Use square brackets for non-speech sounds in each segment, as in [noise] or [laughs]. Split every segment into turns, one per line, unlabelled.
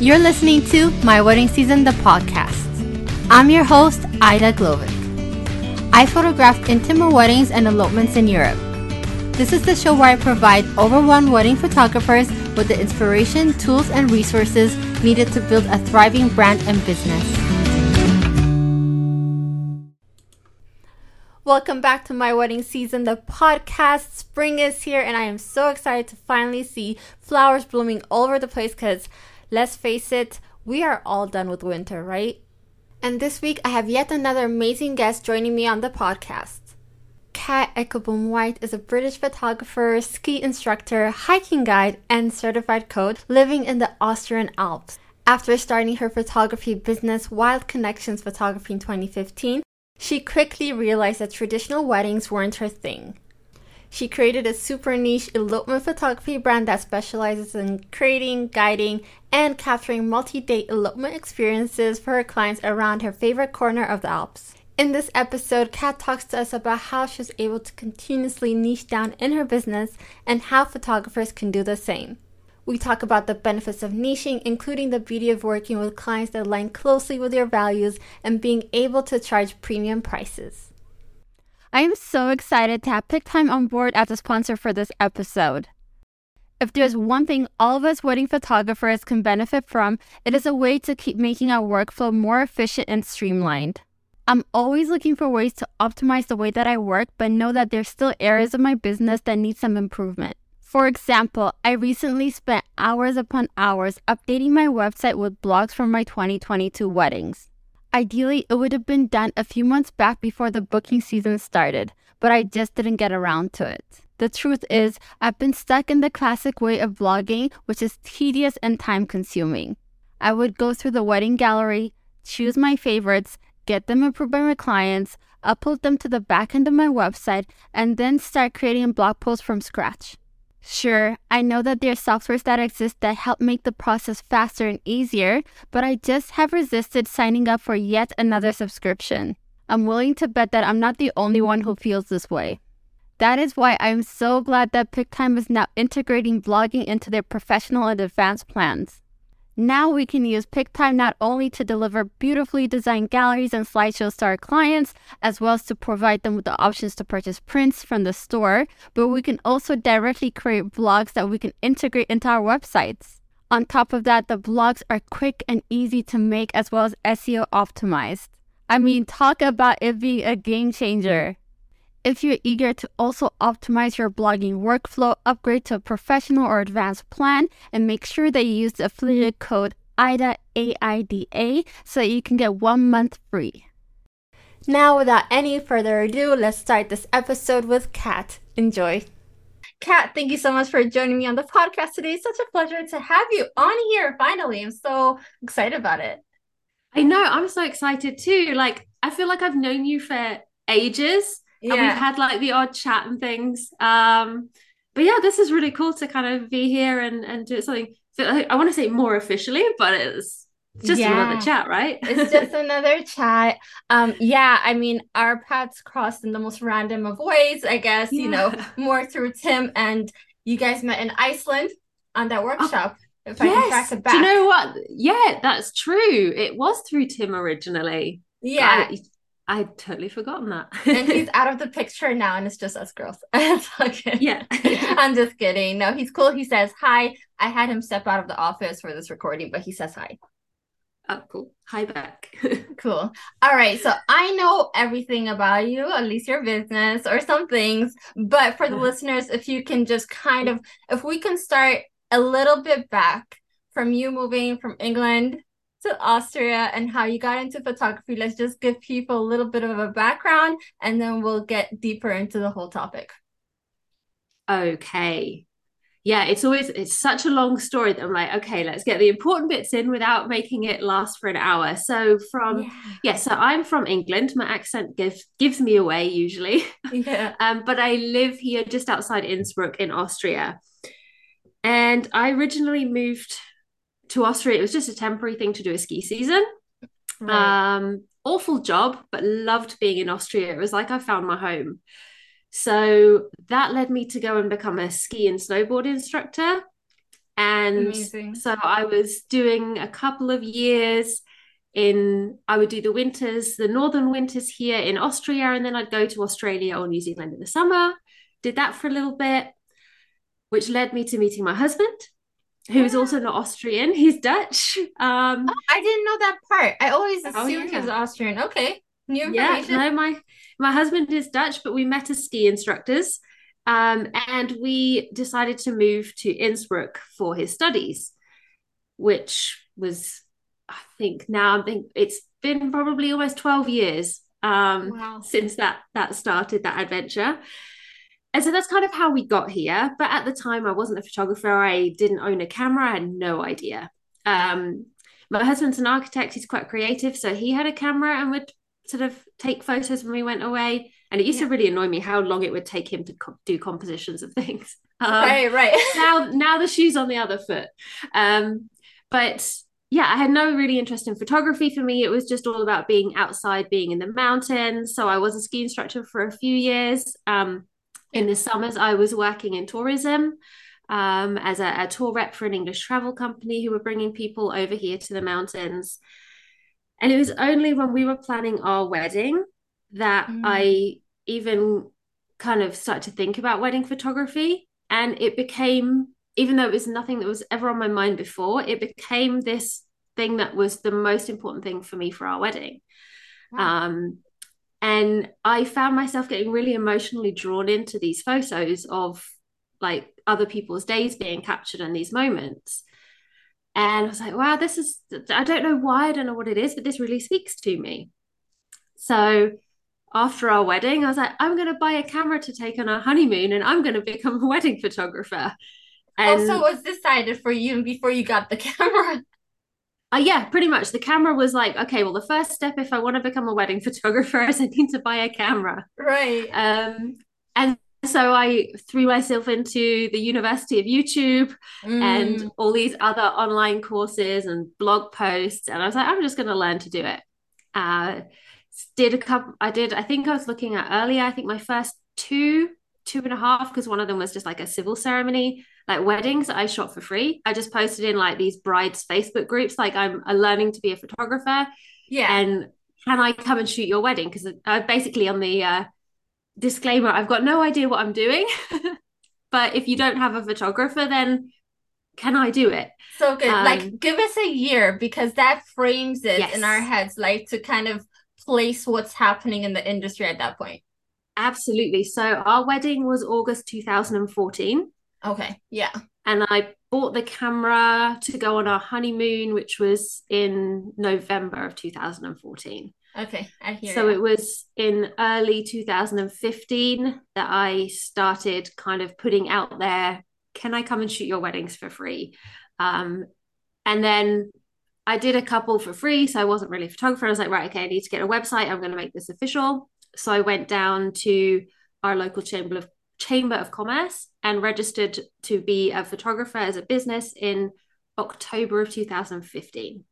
You're listening to My Wedding Season, the podcast. I'm your host, Aida Glowik. I photograph intimate weddings and elopements in Europe. This is the show where I provide overwhelmed wedding photographers with the inspiration, tools, and resources needed to build a thriving brand and business. Welcome back to my wedding season, the podcast. Spring is here, and I am so excited to finally see flowers blooming all over the place because let's face it, we are all done with winter, right? And this week, I have yet another amazing guest joining me on the podcast. Cat Ekkelboom-White is a British photographer, ski instructor, hiking guide, and certified coach living in the Austrian Alps. After starting her photography business, Wild Connections Photography in 2015, she quickly realized that traditional weddings weren't her thing. She created a super niche elopement photography brand that specializes in creating, guiding, and capturing multi date elopement experiences for her clients around her favorite corner of the Alps. In this episode, Cat talks to us about how she was able to continuously niche down in her business and how photographers can do the same. We talk about the benefits of niching, including the beauty of working with clients that align closely with your values and being able to charge premium prices. I am so excited to have Pic-Time on board as a sponsor for this episode. If there's one thing all of us wedding photographers can benefit from, it is a way to keep making our workflow more efficient and streamlined. I'm always looking for ways to optimize the way that I work, but know that there's still areas of my business that need some improvement. For example, I recently spent hours upon hours updating my website with blogs from my 2022 weddings. Ideally, it would have been done a few months back before the booking season started, but I just didn't get around to it. The truth is, I've been stuck in the classic way of blogging, which is tedious and time consuming. I would go through the wedding gallery, choose my favorites, get them approved by my clients, upload them to the back end of my website, and then start creating blog posts from scratch. Sure, I know that there are softwares that exist that help make the process faster and easier, but I just have resisted signing up for yet another subscription. I'm willing to bet that I'm not the only one who feels this way. That is why I'm so glad that Pic-Time is now integrating blogging into their professional and advanced plans. Now we can use Pic-Time not only to deliver beautifully designed galleries and slideshows to our clients, as well as to provide them with the options to purchase prints from the store, but we can also directly create blogs that we can integrate into our websites. On top of that, the blogs are quick and easy to make as well as SEO optimized. I mean, talk about it being a game changer. If you're eager to also optimize your blogging workflow, upgrade to a professional or advanced plan and make sure that you use the affiliate code AIDA, A-I-D-A, so that you can get one month free. Now, without any further ado, let's start this episode with Cat. Enjoy. Cat, thank you so much for joining me on the podcast today. It's such a pleasure to have you on here finally. I'm so excited about it.
I know, I'm so excited too. Like, I feel like I've known you for ages yeah. and we've had like the odd chat and things. Um, but yeah, this is really cool to kind of be here and and do something. I want to say more officially, but it's just yeah. another chat, right?
it's just another [laughs] chat. Um, yeah, I mean, our paths crossed in the most random of ways, I guess. Yeah. You know, more through Tim and you guys met in Iceland on that oh, workshop. Oh. If yes. I can track it back.
Do you know what? Yeah, that's true. It was through Tim originally.
Yeah.
I, I'd totally forgotten that.
and he's [laughs] out of the picture now, and it's just us girls. [laughs] okay.
Yeah. [laughs]
I'm just kidding. No, he's cool. He says hi. I had him step out of the office for this recording, but he says hi.
Oh, cool. Hi back.
cool. All right. So I know everything about you, at least your business or some things. But for the listeners, if you can just kind of, if we can start a little bit back from you moving from England to Austria and how you got into photography. Let's just give people a little bit of a background and then we'll get deeper into the whole topic.
Okay. Yeah, it's always it's such a long story that I'm like, okay, let's get the important bits in without making it last for an hour. So from yeah, yeah so I'm from England. My accent gives gives me away usually. [laughs]
Yeah.
um, but I live here just outside Innsbruck in Austria. And I originally moved to Austria, it was just a temporary thing to do a ski season. Right. Um, awful job, but loved being in Austria. It was like I found my home. So that led me to go and become a ski and snowboard instructor. And Amazing. so I was doing a couple of years in I would do the winters, the northern winters here in Austria, and then I'd go to Australia or New Zealand in the summer. Did that for a little bit, which led me to meeting my husband, who is yeah. also not Austrian. He's Dutch. Um,
oh, I didn't know that part. I always assumed oh, yeah. he was Austrian. Okay. New information.
Yeah, no, my my husband is Dutch, but we met as ski instructors. Um, and we decided to move to Innsbruck for his studies, which was, I think now I think it's been probably almost 12 years um, wow. since that that started that adventure. And so that's kind of how we got here. But at the time, I wasn't a photographer. I didn't own a camera. I had no idea. Um, my husband's an architect. He's quite creative. So he had a camera and would sort of take photos when we went away. And it used yeah. to really annoy me how long it would take him to co- do compositions of things. [laughs]
Um, right, right. [laughs]
now, now the shoe's on the other foot. Um, but yeah, I had no really interest in photography for me. It was just all about being outside, being in the mountains. So I was a ski instructor for a few years. Um, in the summers, I was working in tourism um, as a, a, tour rep for an English travel company who were bringing people over here to the mountains. And it was only when we were planning our wedding that mm. I even kind of started to think about wedding photography. And it became, even though it was nothing that was ever on my mind before, it became this thing that was the most important thing for me for our wedding. Wow. Um, and I found myself getting really emotionally drawn into these photos of like other people's days being captured in these moments. And I was like, wow, this is, I don't know why, I don't know what it is, but this really speaks to me. So after our wedding, I was like, I'm going to buy a camera to take on our honeymoon and I'm going to become a [laughs] wedding photographer.
And also was decided for you before you got the [laughs] camera.
Uh, yeah, pretty much. The camera was like, okay, well, the first step if I want to become a wedding [laughs] photographer is I need to buy a camera.
Right.
Um, and so I threw myself into the University of YouTube mm. and all these other online courses and blog posts. And I was like, I'm just going to learn to do it. Uh, did a couple i did i think i was looking at earlier i think my first two two and a half because one of them was just like a civil ceremony like weddings i shot for free i just posted in like these brides facebook groups like i'm learning to be a photographer
yeah
and can i come and shoot your wedding because i basically on the uh, disclaimer i've got no idea what i'm doing [laughs] but if you don't have a photographer then can i do it
so good um, like give us a year because that frames it yes. in our heads like to kind of place what's happening in the industry at that point?
Absolutely. So our wedding was August 2014.
Okay. Yeah.
And I bought the camera to go on our honeymoon, which was in November of 2014.
Okay, I hear.
So you. it was in early 2015 that I started kind of putting out there, can I come and shoot your weddings for free? Um, and then I did a couple for free, so I wasn't really a photographer. I was like, right, okay, I need to get a website. I'm going to make this official. So I went down to our local chamber of chamber of commerce and registered to be a photographer as a business in October of 2015.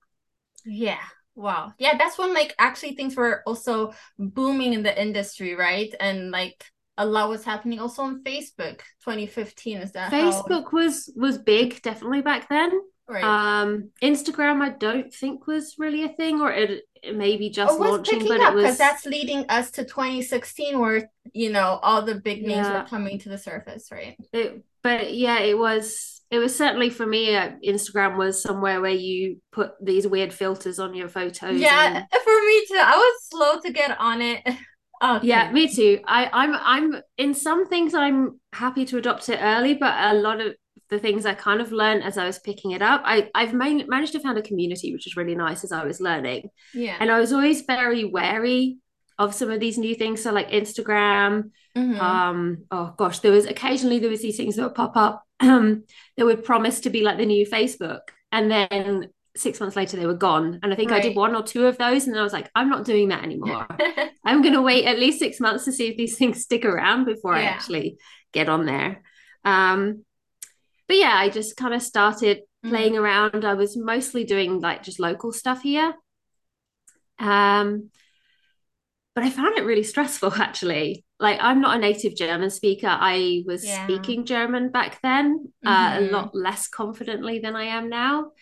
Yeah. Wow. Yeah, that's when like actually things were also booming in the industry, right? And like a lot was happening also on Facebook 2015 is that
Facebook how... was was big definitely back then Right. Um, Instagram, I don't think was really a thing, or it, it maybe just launching, but up, it was because
that's leading us to 2016, where you know all the big names yeah. were coming to the surface, right?
It, but yeah, it was it was certainly for me. Uh, Instagram was somewhere where you put these weird filters on your photos.
Yeah, and... [laughs] for me too. I was slow to get on it. [laughs]
Oh, yeah, me too. I, I'm I'm in some things I'm happy to adopt it early, but a lot of the things I kind of learned as I was picking it up. I, I've man- managed to found a community, which is really nice as I was learning.
Yeah.
And I was always very wary of some of these new things. So like Instagram, mm-hmm. um, oh gosh, there was occasionally there was these things that would pop up um, that would promise to be like the new Facebook. And then six months later they were gone. And I think right. I did one or two of those. And I was like, I'm not doing that anymore. [laughs] I'm gonna wait at least six months to see if these things stick around before yeah. I actually get on there. Um, but yeah, I just kind of started mm. playing around. I was mostly doing like just local stuff here. Um, but I found it really stressful [laughs] actually. like I'm not a native German speaker. I was yeah. speaking German back then, mm-hmm. uh, a mm-hmm. lot less confidently than I am now.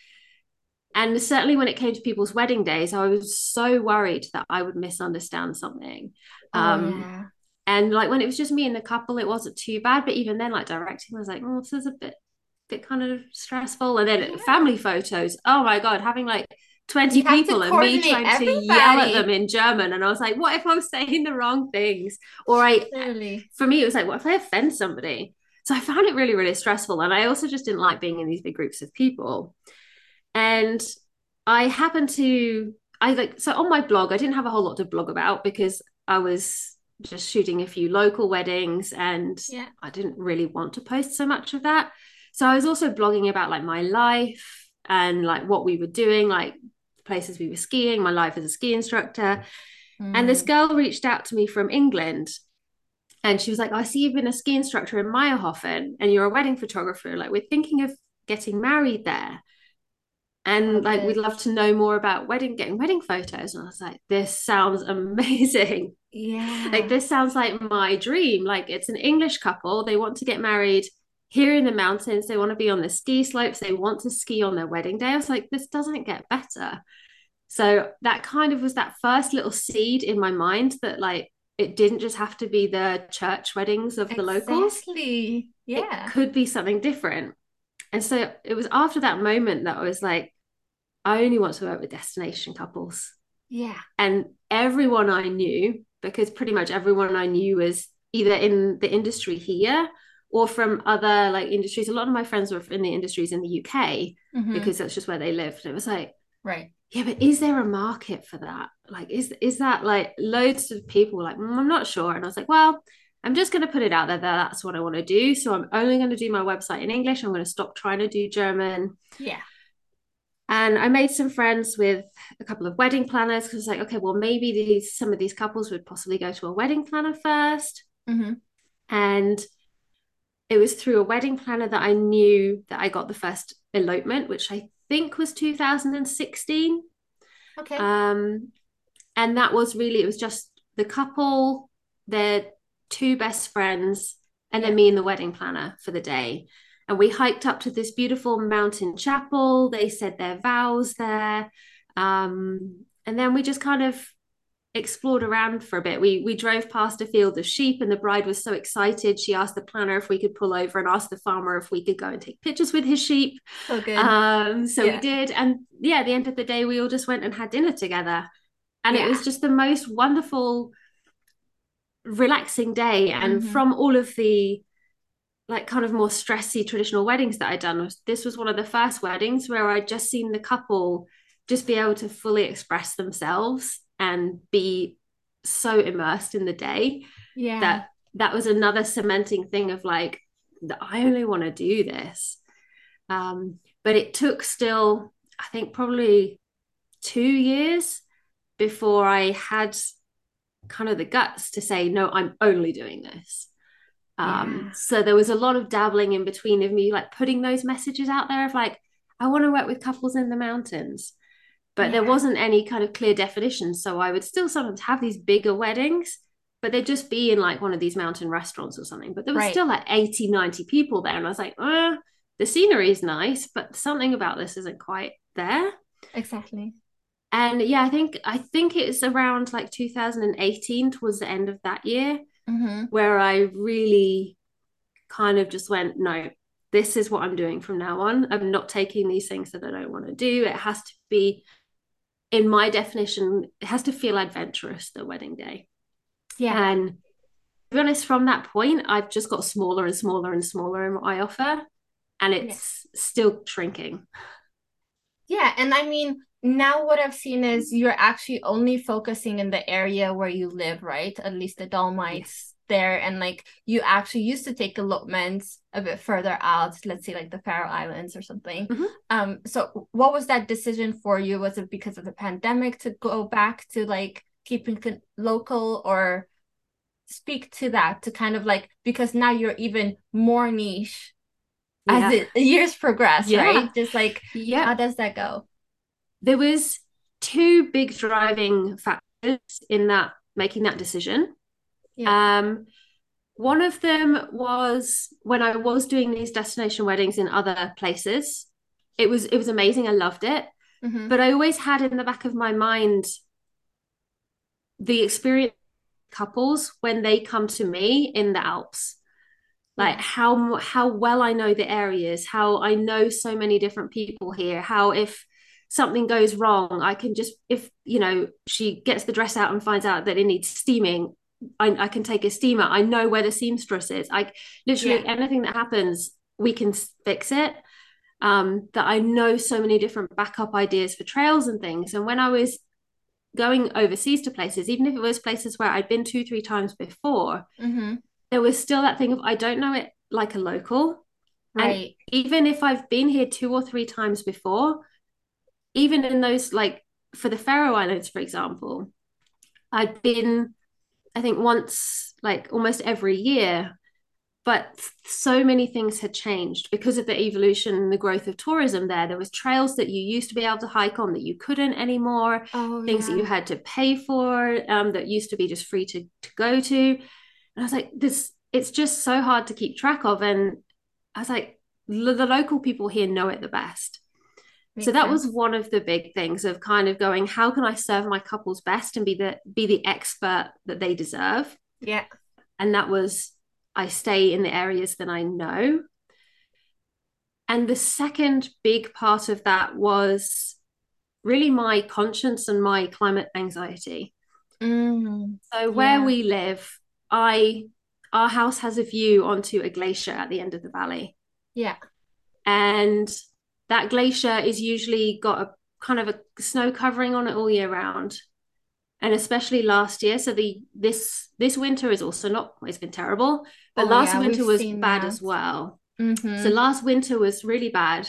And certainly when it came to people's wedding days, I was so worried that I would misunderstand something. Oh, um, yeah. And like when it was just me and the couple, it wasn't too bad. But even then, like directing, I was like, oh, this is a bit, bit kind of stressful. And then yeah. family photos. Oh my god, having like 20 people and me trying everybody. to yell at them in German. And I was like, what if I'm saying the wrong things? Or I, really? for me, it was like, what if I offend somebody? So I found it really, really stressful. And I also just didn't like being in these big groups of people. And I happened to, I like, so on my blog, I didn't have a whole lot to blog about because I was just shooting a few local weddings and yeah. I didn't really want to post so much of that. So I was also blogging about like my life and like what we were doing, like places we were skiing, my life as a ski instructor. Mm. And this mm. girl reached out to me from England and she was like, oh, I see you've been a ski instructor in Mayrhofen and you're a wedding photographer. Like, we're thinking of getting married there. And okay. like, we'd love to know more about wedding, getting wedding photos. And I was like, this sounds [laughs] amazing.
Yeah.
Like, this sounds like my dream. Like, it's an English couple. They want to get married here in the mountains. They want to be on the ski slopes. They want to ski on their wedding day. I was like, this doesn't get better. So that kind of was that first little seed in my mind that like it didn't just have to be the church weddings of the exactly. locals.
Yeah.
It could be something different. And so it was after that moment that I was like, I only want to work with destination couples.
Yeah.
And everyone I knew, because pretty much everyone I knew was either in the industry here or from other like industries. A lot of my friends were in the industries in the UK mm-hmm. because that's just where they lived. And it was like,
right.
Yeah, but is there a market for that? Like, is is that like loads of people like mm, I'm not sure? And I was like, well, I'm just going to put it out there that that's what I want to do. So I'm only going to do my website in English. I'm going to stop trying to do German.
Yeah.
And I made some friends with a couple of wedding planners because I was like, okay, well, maybe these some of these couples would possibly go to a wedding planner 1st
mm-hmm.
And it was through a wedding planner that I knew that I got the first elopement, which I think was 2016.
Okay.
Um, and that was really it was just the couple, their two best friends, and then me and the wedding planner for the day. And we hiked up to this beautiful mountain chapel. They said their vows there. Um, and then we just kind of explored around for a bit. We we drove past a field of sheep, and the bride was so excited. She asked the planner if we could pull over and asked the farmer if we could go and take pictures with his sheep.
Oh, good.
Um, so yeah. we did, and yeah, at the end of the day, we all just went and had dinner together, and yeah. it was just the most wonderful, relaxing day. And mm-hmm. from all of the like kind of more stressy traditional weddings that I'd done, this was one of the first weddings where I'd just seen the couple just be able to fully express themselves and be so immersed in the day
yeah.
that that was another cementing thing of like i only want to do this. Um but it took still i think probably two years before i had kind of the guts to say no i'm only doing this. Um yeah. so there was a lot of dabbling in between of me like putting those messages out there of like i want to work with couples in the mountains but yeah. there wasn't any kind of clear definition. So I would still sometimes have these bigger weddings, but they'd just be in like one of these mountain restaurants or something. But there was right. still like 80, 90 people there. And I was like, uh, the scenery is nice, but something about this isn't quite there.
Exactly.
And yeah, I think I think it's around like 2018 towards the end of that year
mm-hmm.
where I really kind of just went, no, this is what I'm doing from now on. I'm not taking these things that I don't want to do. It has to be in my definition, it has to feel adventurous the wedding day.
Yeah.
And to be honest, from that point, I've just got smaller and smaller and smaller in what I offer. And it's yeah. still shrinking.
Yeah. And I mean, now what I've seen is you're actually only focusing in the area where you live, right? At least the Dolomites there and like you actually used to take elopements a bit further out let's say like the faroe islands or something
mm-hmm.
um so what was that decision for you was it because of the pandemic to go back to like keeping local or speak to that to kind of like because now you're even more niche yeah. as [laughs] the years progress yeah. right just like yeah how does that go
there was two big driving factors in that making that decision Yeah. Um, one of them was when I was doing these destination weddings in other places. It was it was amazing. I loved it. Mm-hmm. But I always had in the back of my mind the experience couples when they come to me in the Alps. Like how how well I know the areas, how I know so many different people here, how if something goes wrong, I can just if you know she gets the dress out and finds out that it needs steaming, I, I can take a steamer. I know where the seamstress is. I literally yeah. anything that happens, we can fix it. Um, that I know so many different backup ideas for trails and things. And when I was going overseas to places, even if it was places where I'd been two, three times before, mm-hmm. there was still that thing of I don't know it like a local. Right. And even if I've been here two or three times before, even in those like for the Faroe Islands, for example, I'd been I think once, like almost every year. But so many things had changed because of the evolution and the growth of tourism there. There was trails that you used to be able to hike on that you couldn't anymore, oh, things yeah. that you had to pay for um, that used to be just free to, to go to. And I was like, this, it's just so hard to keep track of. And I was like, the local people here know it the best. Makes so that sense. was one of the big things of kind of going, how can I serve my couples best and be the be the expert that they deserve?
Yeah.
And that was I stay in the areas that I know. And the second big part of that was really my conscience and my climate anxiety. Mm, so where yeah. we live, I our house has a view onto a glacier at the end of the valley.
Yeah.
And that glacier is usually got a kind of a snow covering on it all year round. And especially last year so the this this winter is also not it's been terrible but oh, last yeah, winter was bad that. as well. Mm-hmm. so last winter was really bad.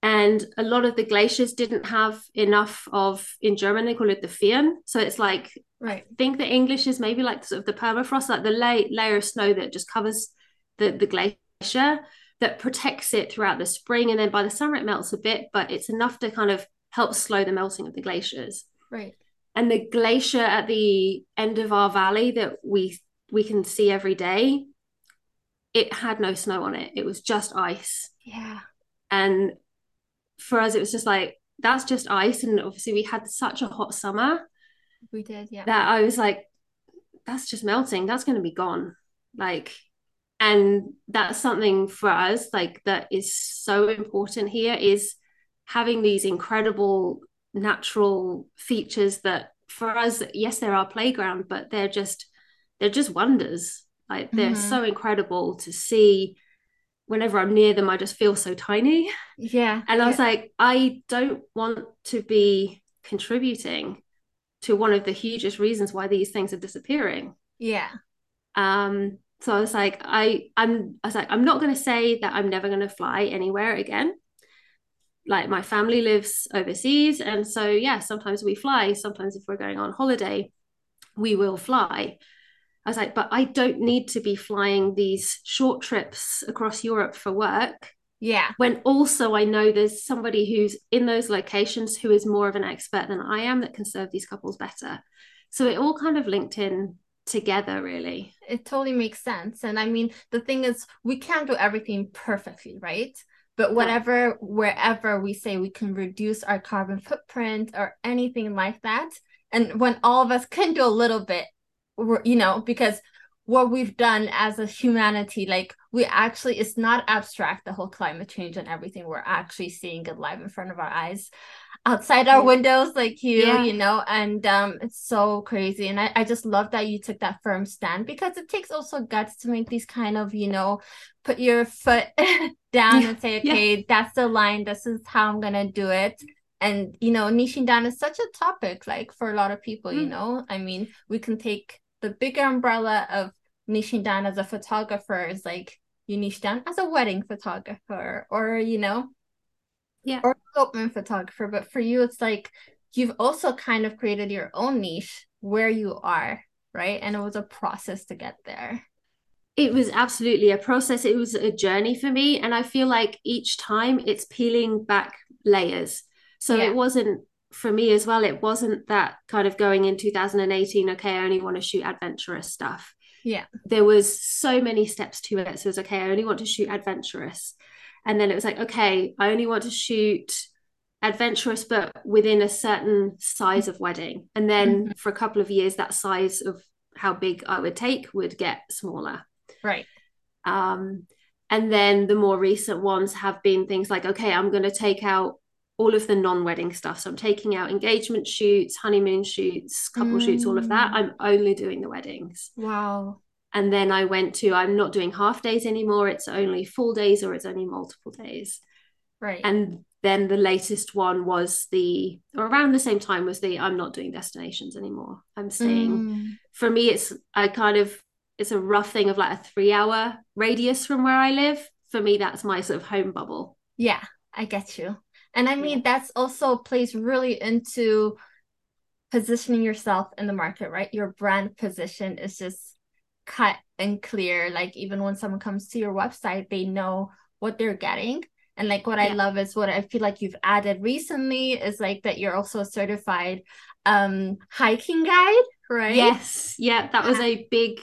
And a lot of the glaciers didn't have enough of in german they call it the Firn so it's like
right.
I think the english is maybe like sort of the permafrost like the lay, layer of snow that just covers the the glacier that protects it throughout the spring. And then by the summer, it melts a bit, but it's enough to kind of help slow the melting of the glaciers.
Right.
And the glacier at the end of our valley that we we can see every day, it had no snow on it. It was just ice.
Yeah.
And for us, it was just like, that's just ice. And obviously, we had such a hot summer.
We did, yeah.
That I was like, that's just melting. That's going to be gone. Like, and that's something for us like that is so important here is having these incredible natural features that for us yes they're our playground but they're just they're just wonders. Like they're mm-hmm. so incredible to see. Whenever i'm near them i just feel so tiny.
Yeah
and
i
was like i don't want to be contributing to one of the hugest reasons why these things are disappearing.
Yeah.
Um so I was like, I I'm I was like, I'm not gonna say that I'm never gonna fly anywhere again. Like my family lives overseas, and so yeah, sometimes we fly. Sometimes if we're going on holiday, we will fly. I was like, but I don't need to be flying these short trips across Europe for work.
Yeah.
When also I know there's somebody who's in those locations who is more of an expert than I am that can serve these couples better. So it all kind of linked in together really.
It totally makes sense. And i mean the thing is we can't do everything perfectly right? But whatever wherever we say we can reduce our carbon footprint or anything like that and when all of us can do a little bit you know because what we've done as a humanity like we actually it's not abstract the whole climate change and everything we're actually seeing it live in front of our eyes outside our windows like you yeah. you know and um it's so crazy and I, I just love that you took that firm stand because it takes also guts to make these kind of you know put your foot [laughs] down yeah. and say okay yeah. that's the line this is how i'm gonna do it and you know niching down is such a topic like for a lot of people mm. you know i mean we can take the bigger umbrella of niching down as a photographer is like you niche down as a wedding photographer or you know
yeah.
or open photographer but for you it's like you've also kind of created your own niche where you are right? And it was a process to get there.
It was absolutely a process. It was a journey for me. And i feel like each time it's peeling back layers. So yeah. it wasn't for me as well it wasn't that kind of going in 2018 okay i only want to shoot adventurous stuff.
Yeah.
There was so many steps to it. So it was okay i only want to shoot adventurous and then it was like okay i only want to shoot adventurous but within a certain size of wedding and then mm-hmm. for a couple of years that size of how big i would take would get smaller
right
um and then the more recent ones have been things like okay i'm going to take out all of the non-wedding stuff so i'm taking out engagement shoots honeymoon shoots couple mm. shoots all of that mm. i'm only doing the weddings
wow
and then i went to i'm not doing half days anymore. It's only full days or it's only multiple days.
Right.
And then the latest one was the or around the same time was the i'm not doing destinations anymore. I'm staying. Mm. for me it's i kind of it's a rough thing of like a three hour radius from where i live. For me that's my sort of home bubble.
Yeah i get you. And i mean yeah. that's also plays really into positioning yourself in the market right? Your brand position is just cut and clear like even when someone comes to your website they know what they're getting and like what yeah. I love is what I feel like you've added recently is like that you're also a certified um hiking guide, right?
Yes. Yeah, that was a big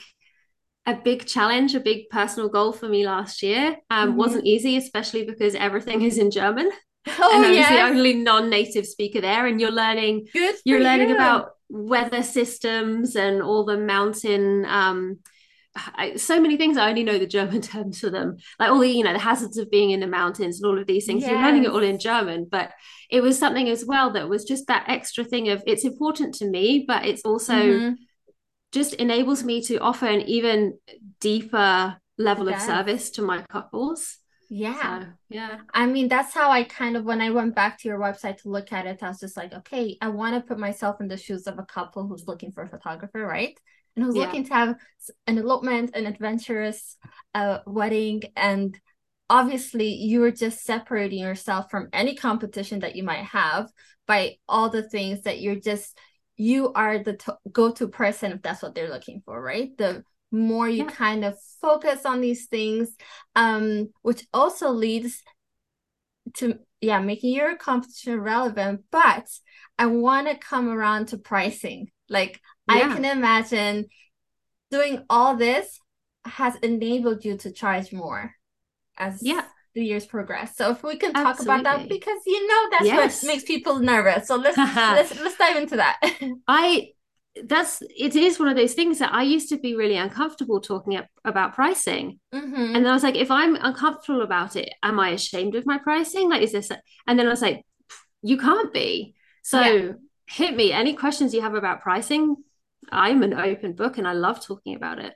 a big challenge, a big personal goal for me last year. Um mm-hmm. wasn't easy, especially because everything is in German. [laughs] Oh, and I was yes. the only non-native speaker there and you're learning
Good
you're learning you. about weather systems and all the mountain um I, so many things I only know the German [laughs] terms for them, like all the you know the hazards of being in the mountains and all of these things. Yes. You're learning it all in German, but it was something as well that was just that extra thing of it's important to me, but it's also mm-hmm. just enables me to offer an even deeper level yes. of service to my couples.
Yeah.
So, yeah.
I mean, that's how I kind of, when I went back to your website to look at it, I was just like, okay, I want to put myself in the shoes of a couple who's looking for a photographer, right? And who's yeah. looking to have an elopement, an adventurous uh, wedding, and obviously you are just separating yourself from any competition that you might have by all the things that you're just you are the to- go-to person if that's what they're looking for right the more you yeah. kind of focus on these things um which also leads to yeah making your competition relevant but i want to come around to pricing like yeah. I can imagine doing all this has enabled you to charge more as
yeah.
the years progress. So if we can talk Absolutely. about that because you know that's yes. what makes people nervous. So let's [laughs] let's let's dive into that. [laughs]
I that's it is one of those things that I used to be really uncomfortable talking about pricing. Mm-hmm. And then I was like, if I'm uncomfortable about it, am I ashamed of my pricing? Like, is this? A... And then I was like, you can't be. So yeah. hit me. Any questions you have about pricing? I'm an open book and I love talking about it.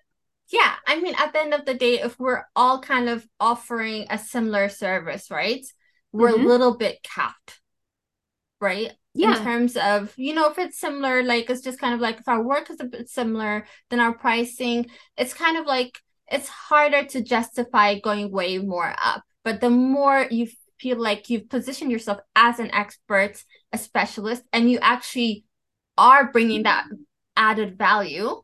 Yeah, I mean, at the end of the day, if we're all kind of offering a similar service, right? We're mm-hmm. a little bit capped, right?
Yeah.
In terms of, you know, if it's similar, like it's just kind of like if our work is a bit similar, then our pricing, it's kind of like it's harder to justify going way more up. But the more you feel like you've positioned yourself as an expert, a specialist, and you actually are bringing that added value,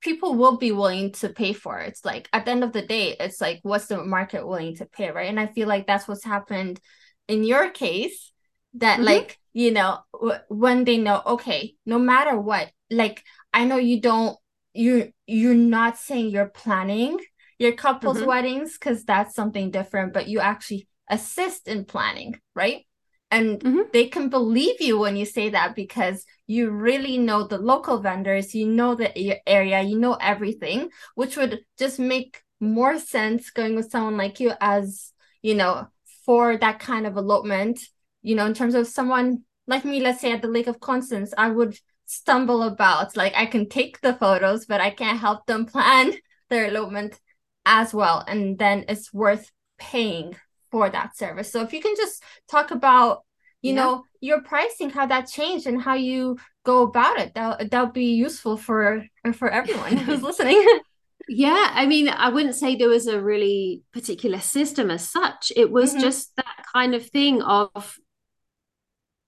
people will be willing to pay for it. It's like at the end of the day, it's like what's the market willing to pay, right? And I feel like that's what's happened in your case. That mm-hmm. like you know w- when they know okay, no matter what, like I know you don't you you're not saying you're planning your couple's mm-hmm. weddings because that's something different, but you actually assist in planning, right? And mm-hmm. they can believe you when you say that because you really know the local vendors you know the area you know everything which would just make more sense going with someone like you as you know for that kind of elopement you know in terms of someone like me let's say at the lake of constance i would stumble about like i can take the photos but i can't help them [laughs] plan their elopement as well and then it's worth paying for that service. So if you can just talk about, you yeah. know, your pricing, how that changed and how you go about it, that that'll be useful for for everyone [laughs] who's listening. [laughs]
Yeah, I mean, I wouldn't say there was a really particular system as such. It was mm-hmm. just that kind of thing of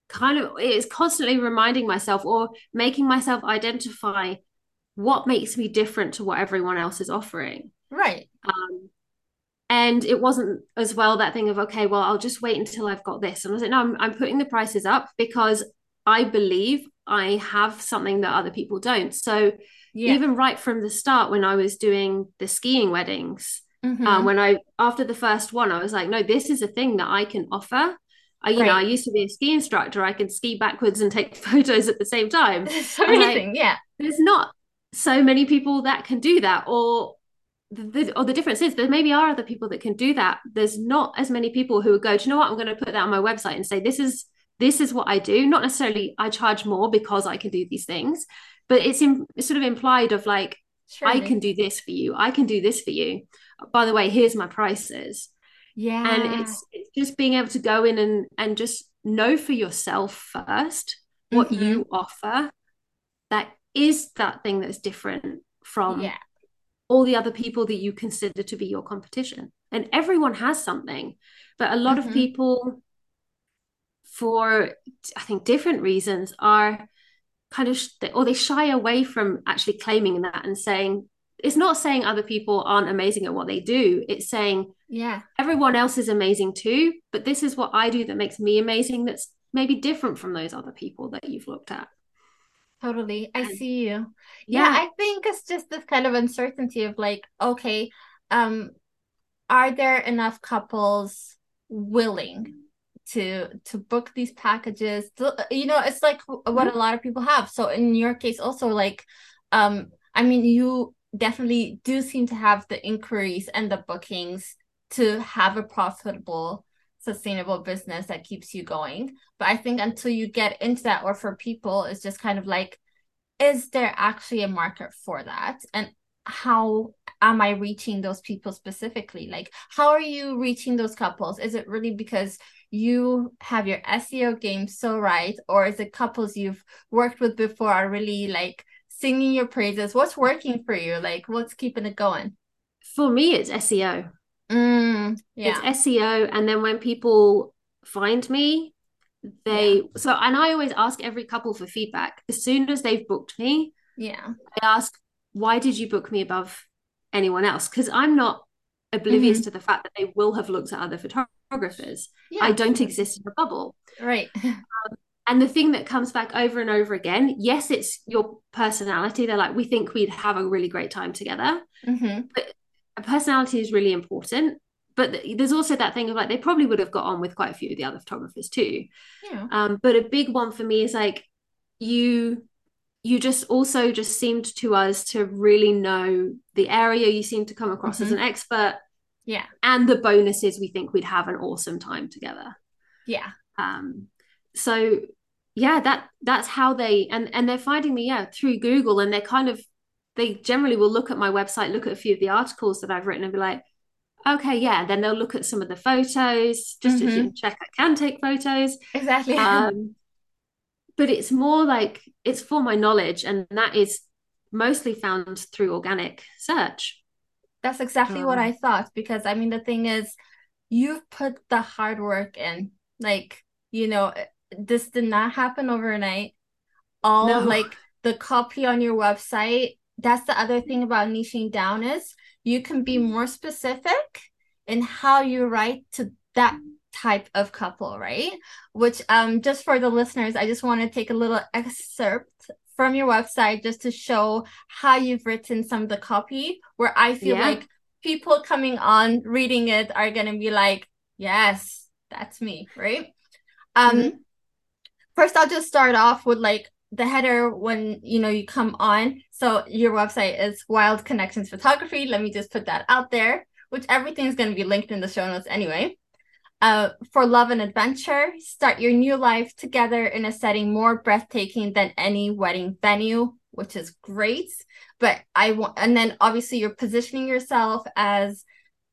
kind of it's constantly reminding myself or making myself identify what makes me different to what everyone else is offering.
Right.
Um, and it wasn't as well that thing of okay well i'll just wait until i've got this and i was like no I'm, I'm putting the prices up because i believe i have something that other people don't so yeah. even right from the start when I was doing the skiing weddings. Mm-hmm. Um, when I after the first one, I was like, no, this is a thing that I can offer. I, you right. know, I used to be a ski instructor. I can ski backwards and take [laughs] photos at the same time. [laughs]
It's amazing, like, yeah.
There's not so many people that can do that, or the, or the difference is there maybe are other people that can do that. There's not as many people who would go, do you know what? I'm going to put that on my website and say this is this is what I do. Not necessarily I charge more because I can do these things, but it's, in, it's sort of implied of like. I can do this for you. I can do this for you. By the way, here's my prices.
Yeah.
And it's it's just being able to go in and and just know for yourself first what mm-hmm. you offer that is that thing that's different from
yeah
all the other people that you consider to be your competition. And everyone has something, but a lot mm-hmm. of people, for I think different reasons, are kind of or they shy away from actually claiming that and saying it's not saying other people aren't amazing at what they do. It's saying
yeah,
everyone else is amazing too, but this is what I do that makes me amazing. That's maybe different from those other people that you've looked at.
Totally. I see you. Yeah. yeah, I think it's just this kind of uncertainty of like, okay, um, are there enough couples willing to to book these packages? To, you know, it's like what mm-hmm. a lot of people have. So in your case also like um I mean you definitely do seem to have the inquiries and the bookings to have a profitable sustainable business that keeps you going. But I think until you get into that, or for people, it's just kind of like, is there actually a market for that? And how am I reaching those people specifically? Like, how are you reaching those couples? Is it really because you have your SEO game so right? Or is it couples you've worked with before are really like singing your praises? What's working for you? Like, what's keeping it going?
For me, it's SEO.
Mm, yeah.
It's SEO. And then when people find me, they yeah. so and I always ask every couple for feedback. As soon as they've booked
me, yeah.
I ask, why did you book me above anyone else? Because I'm not oblivious mm-hmm. to the fact that they will have looked at other photographers. Yeah. I don't exist in a bubble.
Right. [laughs]
Um, and the thing that comes back over and over again, yes, it's your personality. They're like, we think we'd have a really great time together.
Mm-hmm.
But personality is really important but there's also that thing of like they probably would have got on with quite a few of the other photographers too.
Yeah.
um, but a big one for me is like you you just also just seemed to us to really know the area you seem to come across mm-hmm. as an expert.
Yeah.
And the bonuses we think we'd have an awesome time together.
Yeah.
Um so yeah that that's how they and and they're finding me yeah through google and they're kind of they generally will look at my website, look at a few of the articles that I've written and be like, okay, yeah. Then they'll look at some of the photos just mm-hmm. to check I can take photos.
Exactly. [laughs]
Um, but it's more like it's for my knowledge, and that is mostly found through organic search.
That's exactly um, what I thought because I mean, the thing is, you've put the hard work in. Like, you know, this did not happen overnight. All no. like the copy on your website that's the other thing about niching down is you can be more specific in how you write to that type of couple, right? Which um just for the listeners, I just want to take a little excerpt from your website just to show how you've written some of the copy where I feel yeah. like people coming on reading it are going to be like, "Yes, that's me," right? Um mm-hmm. first I'll just start off with like the header when you know you come on. So your website is wild connections photography. Let me just put that out there which everything is going to be linked in the show notes anyway. Uh, for love and adventure start your new life together in a setting more breathtaking than any wedding venue which is great. But i want and then obviously you're positioning yourself as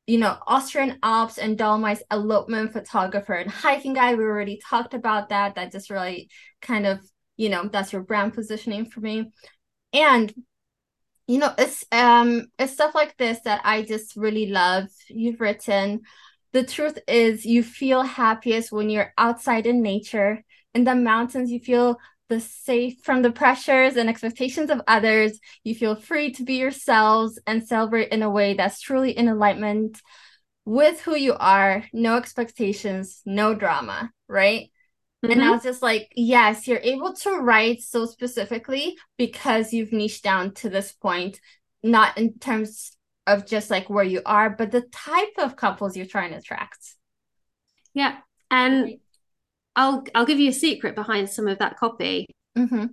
you know austrian alps and dolomites elopement photographer and hiking guy. we already talked about that. That just really kind of you know that's your brand positioning for me. And you know it's um it's stuff like this that i just really love. You've written the truth is you feel happiest when you're outside in nature. In the mountains you feel the safe from the pressures and expectations of others. You feel free to be yourselves and celebrate in a way that's truly in alignment with who you are. No expectations no drama right Mm-hmm. And I was just like, yes, you're able to write so specifically because you've niched down to this point, not in terms of just like where you are, but the type of couples you're trying to attract.
Yeah. And I'll I'll give you a secret behind some of that copy. Mm-hmm.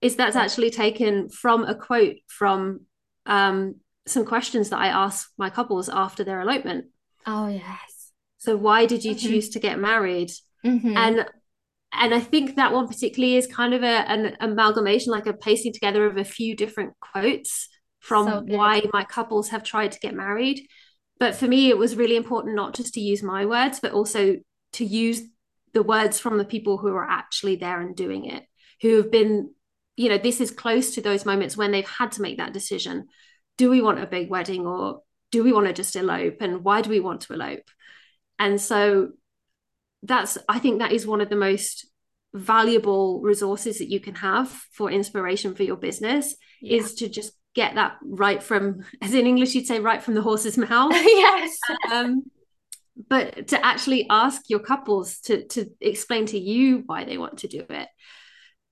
Is that's actually taken from a quote from um, some questions that I ask my couples after their elopement.
Oh yes.
So why did you mm-hmm. choose to get married? Mm-hmm. And and I think that one particularly is kind of a, an amalgamation, like a pasting together of a few different quotes from so why my couples have tried to get married. But for me, it was really important not just to use my words, but also to use the words from the people who are actually there and doing it, who have been, you know, this is close to those moments when they've had to make that decision. Do we want a big wedding or do we want to just elope? And why do we want to elope? And so that's i think that is one of the most valuable resources that you can have for inspiration for your business yeah. is to just get that right from [laughs] as in english you'd say right from the horse's [laughs] mouth. [laughs]
Yes.
Um, but to actually ask your couples to to explain to you why they want to do it.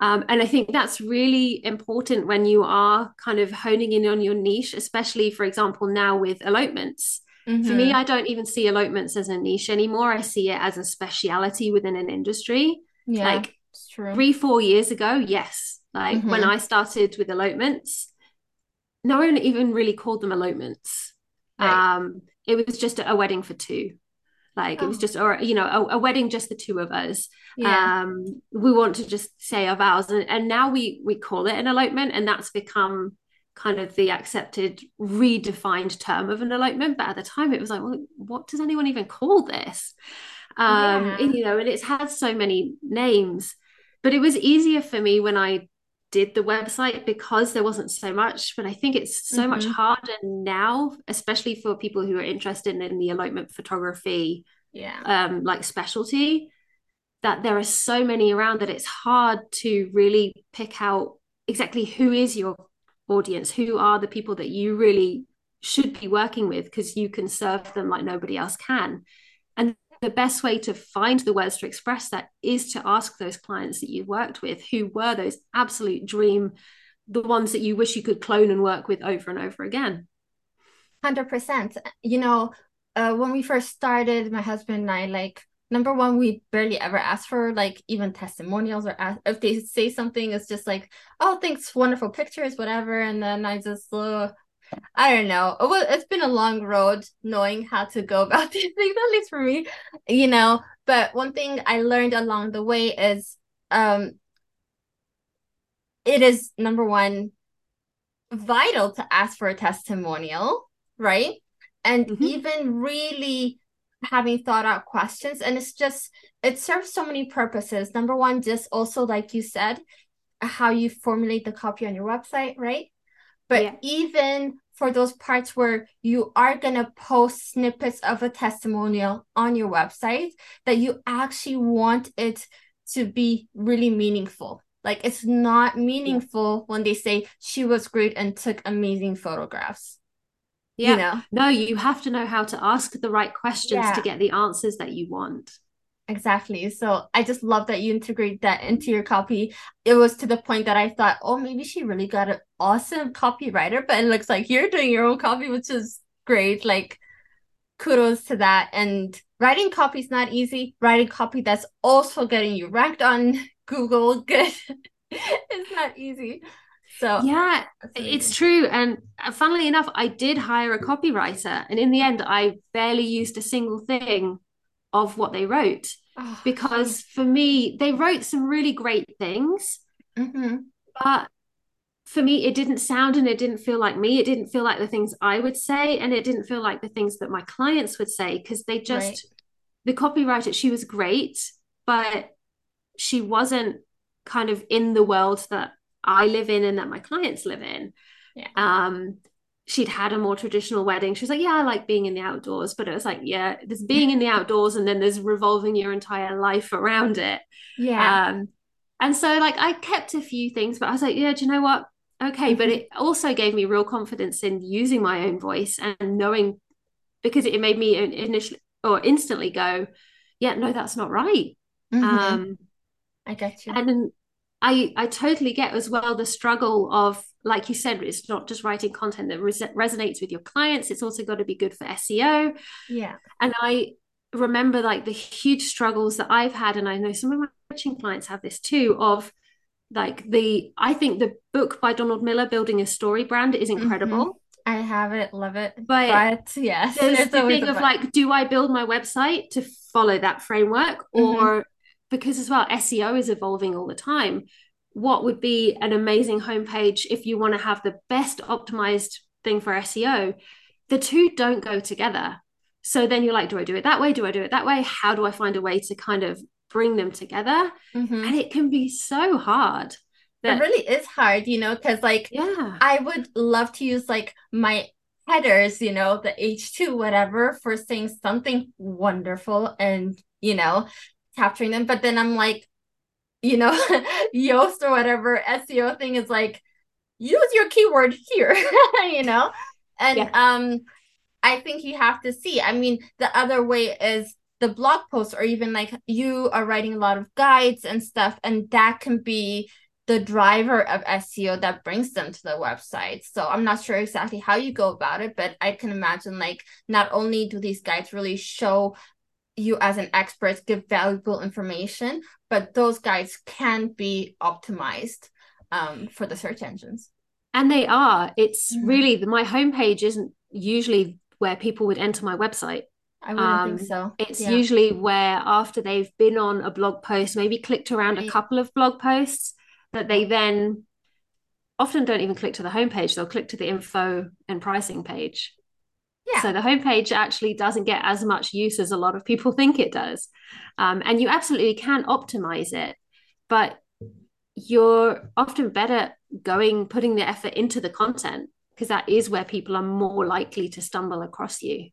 Um, and i think that's really important when you are kind of honing in on your niche especially for example now with elopements Mm-hmm. For me. I don't even see elopements as a niche anymore. I see it as a speciality within an industry. Yeah, like three, four years ago, yes. Like mm-hmm. when I started with elopements, no one even really called them elopements. Right. Um, it was just a wedding for two. Like oh. it was oh. just, or you know, a, a, wedding just the two of us. Yeah. Um, we want to just say our vows, and, and now we we call it an elopement, and that's become kind of the accepted redefined term of an elopement but at the time it was like well what does anyone even call this um yeah. you know and it's had so many names but it was easier for me when i did the website because there wasn't so much but i think it's so mm-hmm. much harder now especially for people who are interested in the elopement photography
yeah
um like specialty that there are so many around that it's hard to really pick out exactly who is your audience? Who are the people that you really should be working with? Because you can serve them like nobody else can. And the best way to find the words to express that is to ask those clients that you worked with who were those absolute dream the ones that you wish you could clone and work with over and over again.
100% you know uh, when we first started my husband and i like number one, we barely ever ask for like even testimonials or ask, if they say something, it's just like, oh, thanks, wonderful pictures, whatever. And then I just, uh, I don't know. It was, it's been a long road knowing how to go [laughs] about these things, at least for me, you know. But one thing I learned along the way is um, it is number one, vital to ask for a testimonial, right? And mm-hmm. even really having thought out questions and it's just it serves so many purposes number one just also like you said how you formulate the copy on your website right but yeah. even for those parts where you are going to post snippets of a testimonial on your website that you actually want it to be really meaningful like it's not meaningful yeah. when they say she was great and took amazing photographs
yeah. You know? No, you have to know how to ask the right questions yeah. to get the answers that you want.
Exactly. So I just love that you integrate that into your copy. It was to the point that I thought, oh, maybe she really got an awesome copywriter, but it looks like you're doing your own copy, which is great. Like, kudos to that. And writing copy is not easy. Writing copy that's also getting you ranked on [laughs] Google [laughs] good. it's not easy. So
yeah, it's true. And uh, funnily enough, I did hire a copywriter, and in the end, I barely used a single thing of what they wrote oh, because for me, they wrote some really great things, mm-hmm. but for me, it didn't sound and it didn't feel like me. It didn't feel like the things I would say, and it didn't feel like the things that my clients would say because they just right. the copywriter. She was great, but she wasn't kind of in the world that I live in and that my clients live in. Yeah. Um, she'd had a more traditional wedding. She was like, Yeah, I like being in the outdoors. But it was like, Yeah, there's being in the outdoors and then there's revolving your entire life around it.
Yeah.
Um, and so like I kept a few things, but I was like, Yeah, do you know what? Okay. Mm-hmm. But it also gave me real confidence in using my own voice and knowing because it made me initially or instantly go, Yeah, no, that's not right. Mm-hmm. Um,
I get you.
And I I totally get as well the struggle of like you said, it's not just writing content that res- resonates with your clients. It's also got to be good for SEO.
Yeah.
And I remember like the huge struggles that I've had, and I know some of my coaching clients have this too. Of like the I think the book by Donald Miller, Building a Story Brand, is mm-hmm. incredible. Mm-hmm.
I have it, love it.
But, but yes, there's the thing of like, do I build my website to follow that framework, mm-hmm. or because as well SEO is evolving all the time what would be an amazing homepage if you want to have the best optimized thing for SEO, the two don't go together. So then you're like, do I do it that way? Do I do it that way? How do I find a way to kind of bring them together? Mm-hmm. And it can be so hard.
That, it really is hard, you know, because like,
yeah,
I would love to use like my headers, you know, the H2, whatever, for saying something wonderful and, you know, capturing them. But then I'm like, you know, [laughs] Yoast or whatever SEO thing is like, use your keyword here, [laughs] you know? And yeah. um I think you have to see. I mean, the other way is the blog posts or even like you are writing a lot of guides and stuff, and that can be the driver of SEO that brings them to the website. So I'm not sure exactly how you go about it, but I can imagine like not only do these guides really show you as an expert give valuable information, but those guides can be optimized um, for the search engines.
And they are. It's mm-hmm. really my homepage isn't usually where people would enter my website.
I wouldn't um, think so.
It's yeah. usually where after they've been on a blog post, maybe clicked around right. a couple of blog posts, that they then often don't even click to the homepage. They'll click to the info and pricing page. Yeah. So the homepage actually doesn't get as much use as a lot of people [laughs] think it does. Um, and you absolutely can optimize it, but you're often better going, putting the effort into the content because that is where people are more likely to stumble across you.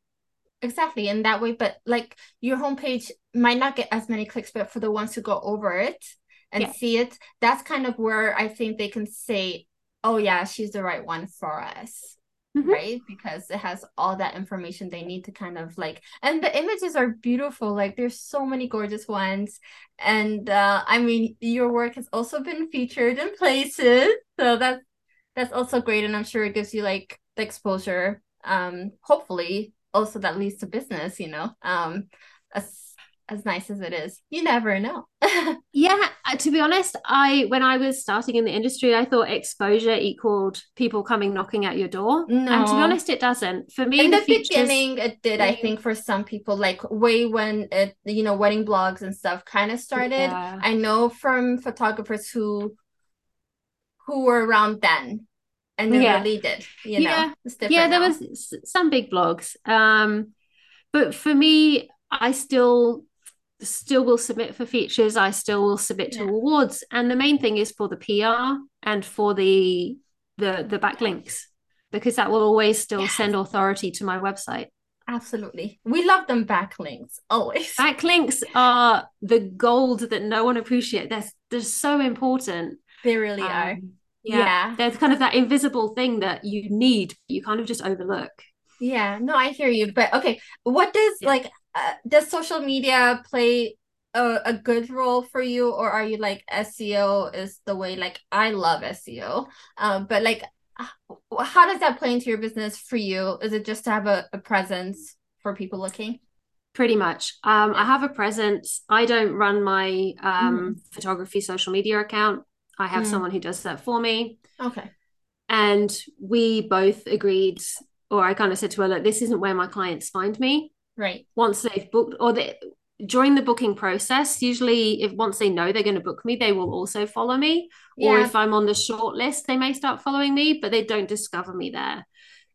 Exactly. In that way, but like your homepage might not get as many clicks, but for the ones who go over it and yeah. see it, that's kind of where I think they can say, oh, yeah, she's the right one for us mm-hmm. right? Because it has all that information they need to kind of like, and the images are beautiful. Like there's so many gorgeous ones, and uh, I mean, your work has also been featured in places, so that's that's also great, and I'm sure it gives you like the exposure. Um, hopefully, also that leads to business. You know, um, as as nice as it is you never know
yeah uh, to be honest i when i was starting in the industry i thought exposure equaled people coming knocking at your door no. and to be honest it doesn't for me
in the, the features, beginning it did i think for some people like way when it you know wedding blogs and stuff kind of started yeah. i know from photographers who who were around then and then yeah. really did you know yeah,
yeah there now. was some big blogs um but for me I still still will submit for features i still will submit to yeah. awards. And the main thing is for the pr and for the the the backlinks because that will always still yes. send authority to my website.
Absolutely. We love them backlinks always. [laughs]
Backlinks are the gold that no one appreciates they're, they're so important.
They really um, are.
yeah, yeah. They're kind of that invisible thing that you need you kind of just overlook.
Yeah. No i hear you. But okay what does yeah. like uh, does social media play a, a good role for you or are you like seo is the way like i love seo um but like how does that play into your business for you? Is it just to have a, a presence for people looking?
Pretty much. Um i have a presence. I don't run my um mm. photography social media account. I have mm. someone who does that for me.
Okay.
And we both agreed or i kind of said to her look this isn't where my clients find me
right
once they've booked or they, during the booking process usually if once they know they're going to book me they will also follow me yeah. or if i'm on the short list they may start following me but they don't discover me there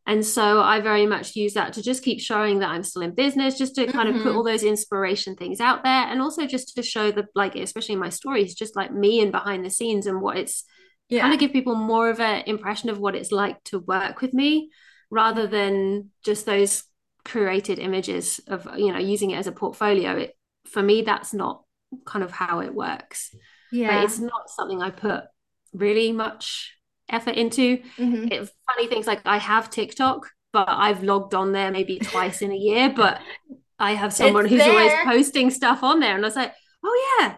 and so i very much use that to just keep showing that i'm still in business just to kind mm-hmm. of put mm-hmm. all those inspiration things out there and also just to show the like especially in my stories just like me and behind the scenes and what it's yeah. kind of give people more of an impression of what it's like to work with me rather than just those curated images of you know using it as a portfolio it for me that's not kind of how it works yeah but it's not something i put really much effort into mm-hmm. it, funny things like i have tiktok but i've logged on there maybe twice in a year but i have someone it's who's there. always posting stuff on there and i was like oh yeah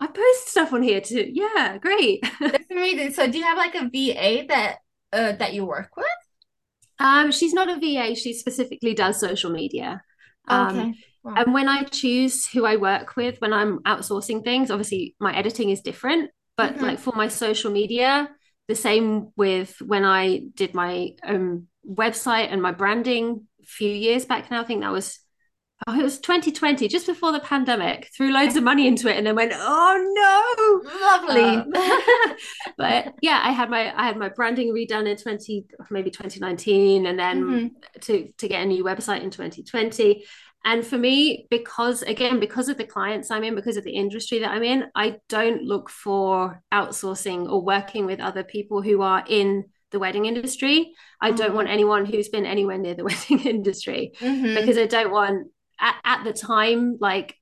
I post stuff on here too. Yeah, great. [laughs]
That's amazing. So do you have like a VA that uh, that you work with?
Um, she's not a VA. She specifically does social media. Um, okay. Wow. And when I choose who I work with when I'm outsourcing things, obviously my editing is different. But mm-hmm. like for my social media, the same with when I did my um, website and my branding a few years back now. I think that was oh, it was 2020, just before the pandemic. Threw loads of money into it and then went, oh
no, lovely. Um, [laughs]
but yeah, I had my I had my branding redone in 20 maybe 2019, and then mm-hmm. to to get a new website in 2020. And for me, because again, because of the clients I'm in, because of the industry that I'm in, I don't look for outsourcing or working with other people who are in the wedding industry. I don't want mm-hmm. anyone who's been anywhere near the [laughs] wedding industry mm-hmm. because I don't want at, at the time, like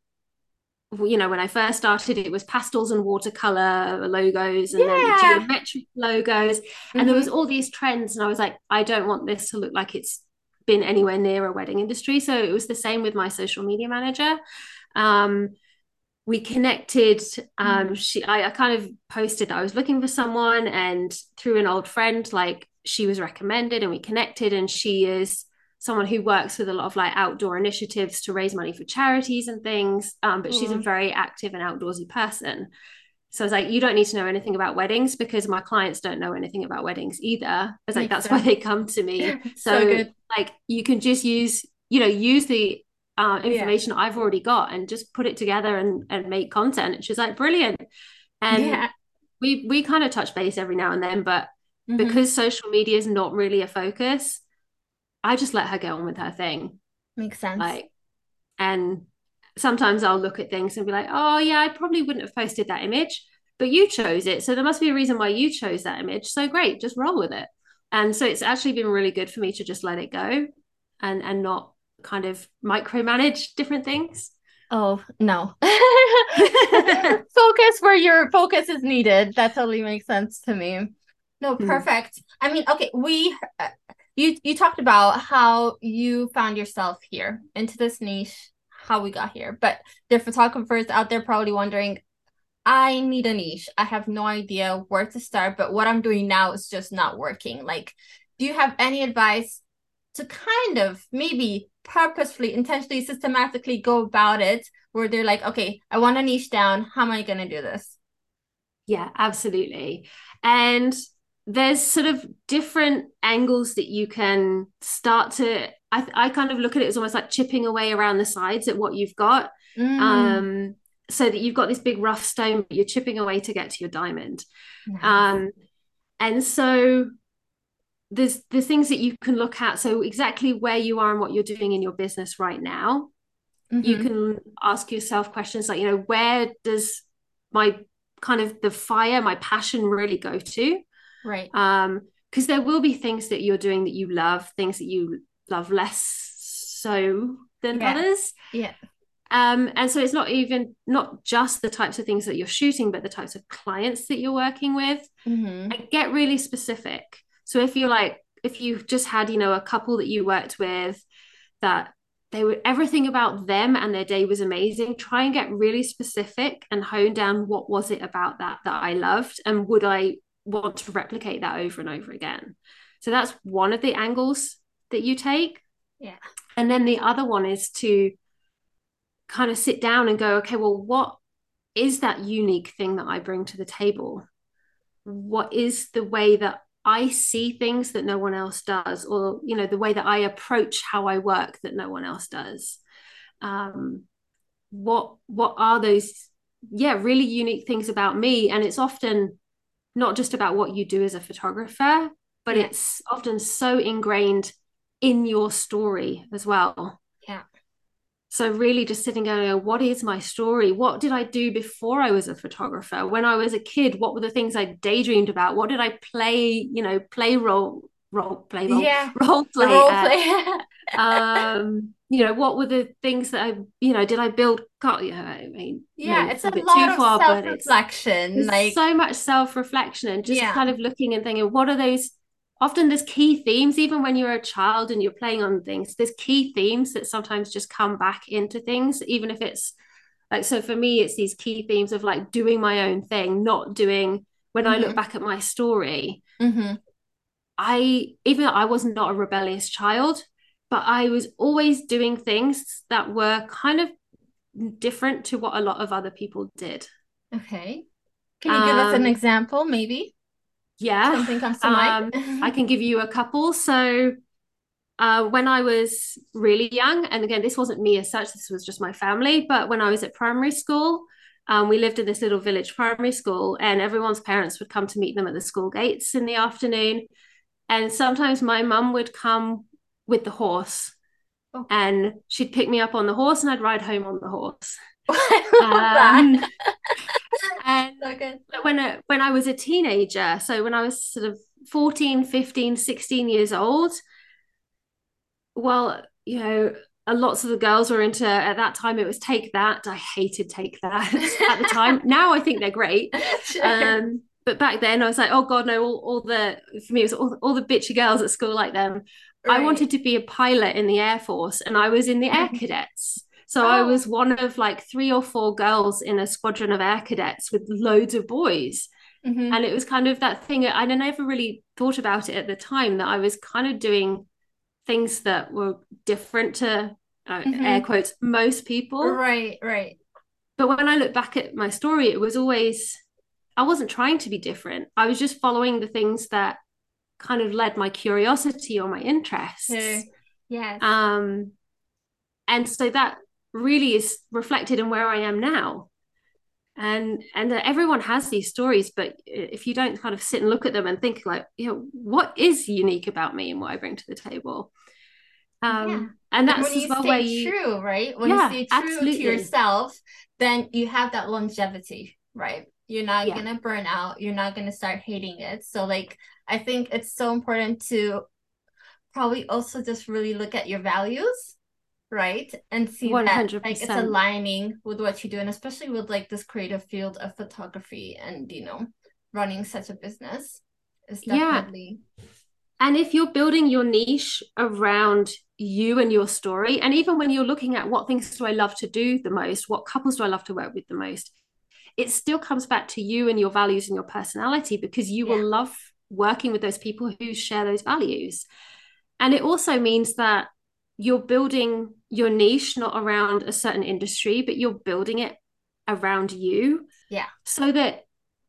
you know, when I first started, it was pastels and watercolor logos and yeah. then geometric logos. Mm-hmm. And there was mm-hmm. all these trends. And I was like, I don't want this to look like it's been anywhere near a wedding industry. So it was the same with my social media manager. Um, we connected. Um, mm-hmm. she, I, I kind of posted that I was looking for someone, and through an old friend, like she was recommended, and we connected. And she is someone who works with a lot of like outdoor initiatives to raise money for charities and things. Um, but mm. she's a mm. very active and outdoorsy person. So I was like, you don't need to know anything about weddings because my clients don't know anything about weddings either. I was like, that's why they come to me. [laughs] So, so like you can just use, you know, use the uh, information yeah. I've already got and just put it together and, and make content. And she's like, brilliant. And yeah. we we kind of touch base every now and then, but mm-hmm. because social media is not really a focus, I just let her get on with her thing.
Makes sense.
Like, and sometimes I'll look at things and be like, oh, yeah, I probably wouldn't have posted that image, but you chose it. So there must be a reason why you chose that image. So great, just roll with it. And so it's actually been really good for me to just let it go and and not kind of micromanage different things.
Oh, no. [laughs] [laughs] focus where your focus is needed. That totally makes sense to me. No, hmm. perfect. Mm. I mean, okay, we you you talked about how you found yourself here into this niche how we got here but there are photographers out there probably wondering i need a niche. I have no idea where to start but what i'm doing now is just not working. Like do you have any advice to kind of maybe purposefully intentionally systematically go about it where they're like okay i want a niche down. How am i going to do this?
Yeah absolutely. And there's sort of different angles that you can start to I, I kind of look at it as almost like chipping away around the sides at what you've got mm. um so that you've got this big rough stone but you're chipping away to get to your diamond nice. um and so there's the things that you can look at so exactly where you are and what you're doing in your business right now mm-hmm. you can ask yourself questions like you know where does my kind of the fire my passion really go to
Right.
Um, because there will be things that you're doing that you love, things that you love less so than
yeah.
others.
Yeah.
Um, and so it's not even not just the types of things that you're shooting, but the types of clients that you're working with. Mm-hmm. And get really specific. So if you're like, if you've just had, you know, a couple that you worked with that they were everything about them and their day was amazing try and get really specific and hone down what was it about that that i loved and would i want to replicate that over and over again. So that's one of the angles that you take.
Yeah.
And then the other one is to kind of sit down and go, okay, well, what is that unique thing that I bring to the table? What is the way that I see things that no one else does, or you know, the way that I approach how I work that no one else does? Um, what what are those yeah really unique things about me and it's often not just about what you do as a photographer, but yeah. it's often so ingrained in your story as well.
Yeah.
So really just sitting and going, what is my story? What did I do before I was a photographer? When I was a kid, what were the things I daydreamed about? What did I play, you know, play role role play role,
yeah. [laughs]
role play, role play. [laughs] um you know what were the things that i you know did i build yeah i
mean yeah it's a, a bit lot too far, of self-reflection like
so much self-reflection and just yeah. kind of looking and thinking what are those often there's key themes even when you're a child and you're playing on things there's key themes that sometimes just come back into things even if it's like so for me it's these key themes of like doing my own thing not doing when mm-hmm. i look mm-hmm. back at my story mm-hmm. i even though i was not a rebellious child but i was always doing things that were kind of different to what a lot of other people did.
Okay. Can you give um, us an um, example maybe?
yeah something comes to mind? um, [laughs] i can give you a couple. So uh, when I was really young, and again, this wasn't me as such, this was just my family, but when I was at primary school, um, we lived in this little village primary school, and everyone's parents would come to meet them at the school gates in the afternoon. And sometimes my mum would come with the horse, oh. and she'd pick me up on the horse, and I'd ride home on the horse. [laughs] um, [laughs] and so when I, when I was a teenager, so when I was sort of 14, 15, 16 years old, well, you know, lots of the girls were into at that time it was take that. I hated take that [laughs] at the time. now I think they're great. Sure. Um, but back then I was like, oh god, no, all, all the for me it was all, all the bitchy girls at school like them. Right. I wanted to be a pilot in the Air Force and I was in the Air Cadets. So oh. I was one of like three or four girls in a squadron of air cadets with loads of boys. Mm-hmm. And it was kind of that thing. I never really thought about it at the time that I was kind of doing things that were different to uh, mm-hmm. air quotes most people
right right
but when i look back at my story it was always i wasn't trying to be different i was just following the things that kind of led my curiosity or my interests
yeah yes.
um and so that really is reflected in where i am now and and everyone has these stories but if you don't kind of sit and look at them and think like you know what is unique about me and what i bring to the table um yeah. and that's
when
you
well
stay
you, true right when yeah, you stay true absolutely. to yourself then you have that longevity right you're not yeah. gonna burn out you're not gonna start hating it so like i think it's so important to probably also just really look at your values right and see 100%. that like it's aligning with what you do and especially with like this creative field of photography and you know running such a business is definitely
yeah. and if you're building your niche around you and your story and even when you're looking at what things do i love to do the most what couples do i love to work with the most it still comes back to you and your values and your personality because you yeah. will love working with those people who share those values and it also means that you're building your niche not around a certain industry, but you're building it around you.
Yeah.
So that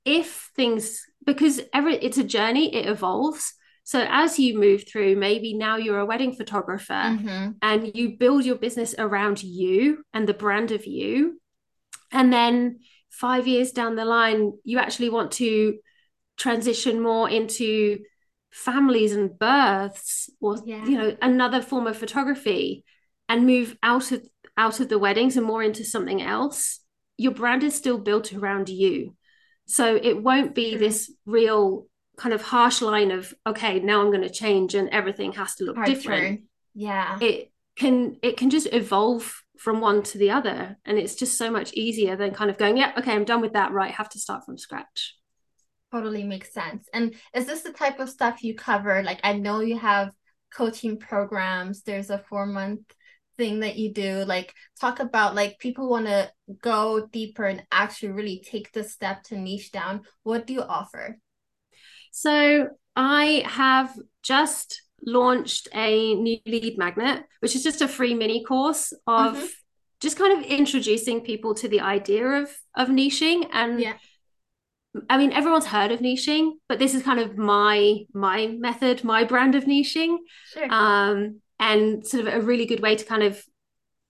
if things because every it's a journey, it evolves. So as you move through, maybe now you're a wedding photographer mm-hmm. and you build your business around you and the brand of you. And then five years down the line, you actually want to transition more into families and births or yeah. you know another form of photography and move out of out of the weddings and more into something else your brand is still built around you so it won't be True. this real kind of harsh line of okay now i'm going to change and everything has to look different turn.
yeah
it can it can just evolve from one to the other and it's just so much easier than kind of going yeah okay i'm done with that right have to start from scratch
totally makes sense. And is this the type of stuff you cover? Like I know you have coaching programs. There's a four month thing that you do. Like talk about like people want to go deeper and actually really take the step to niche down. What do you offer?
So I have just launched a new lead magnet, which is just a free mini course of mm-hmm. just kind of introducing people to the idea of of niching and yeah I mean, everyone's heard of niching, but this is kind of my my method, my brand of niching. Sure. Um, and sort of a really good way to kind of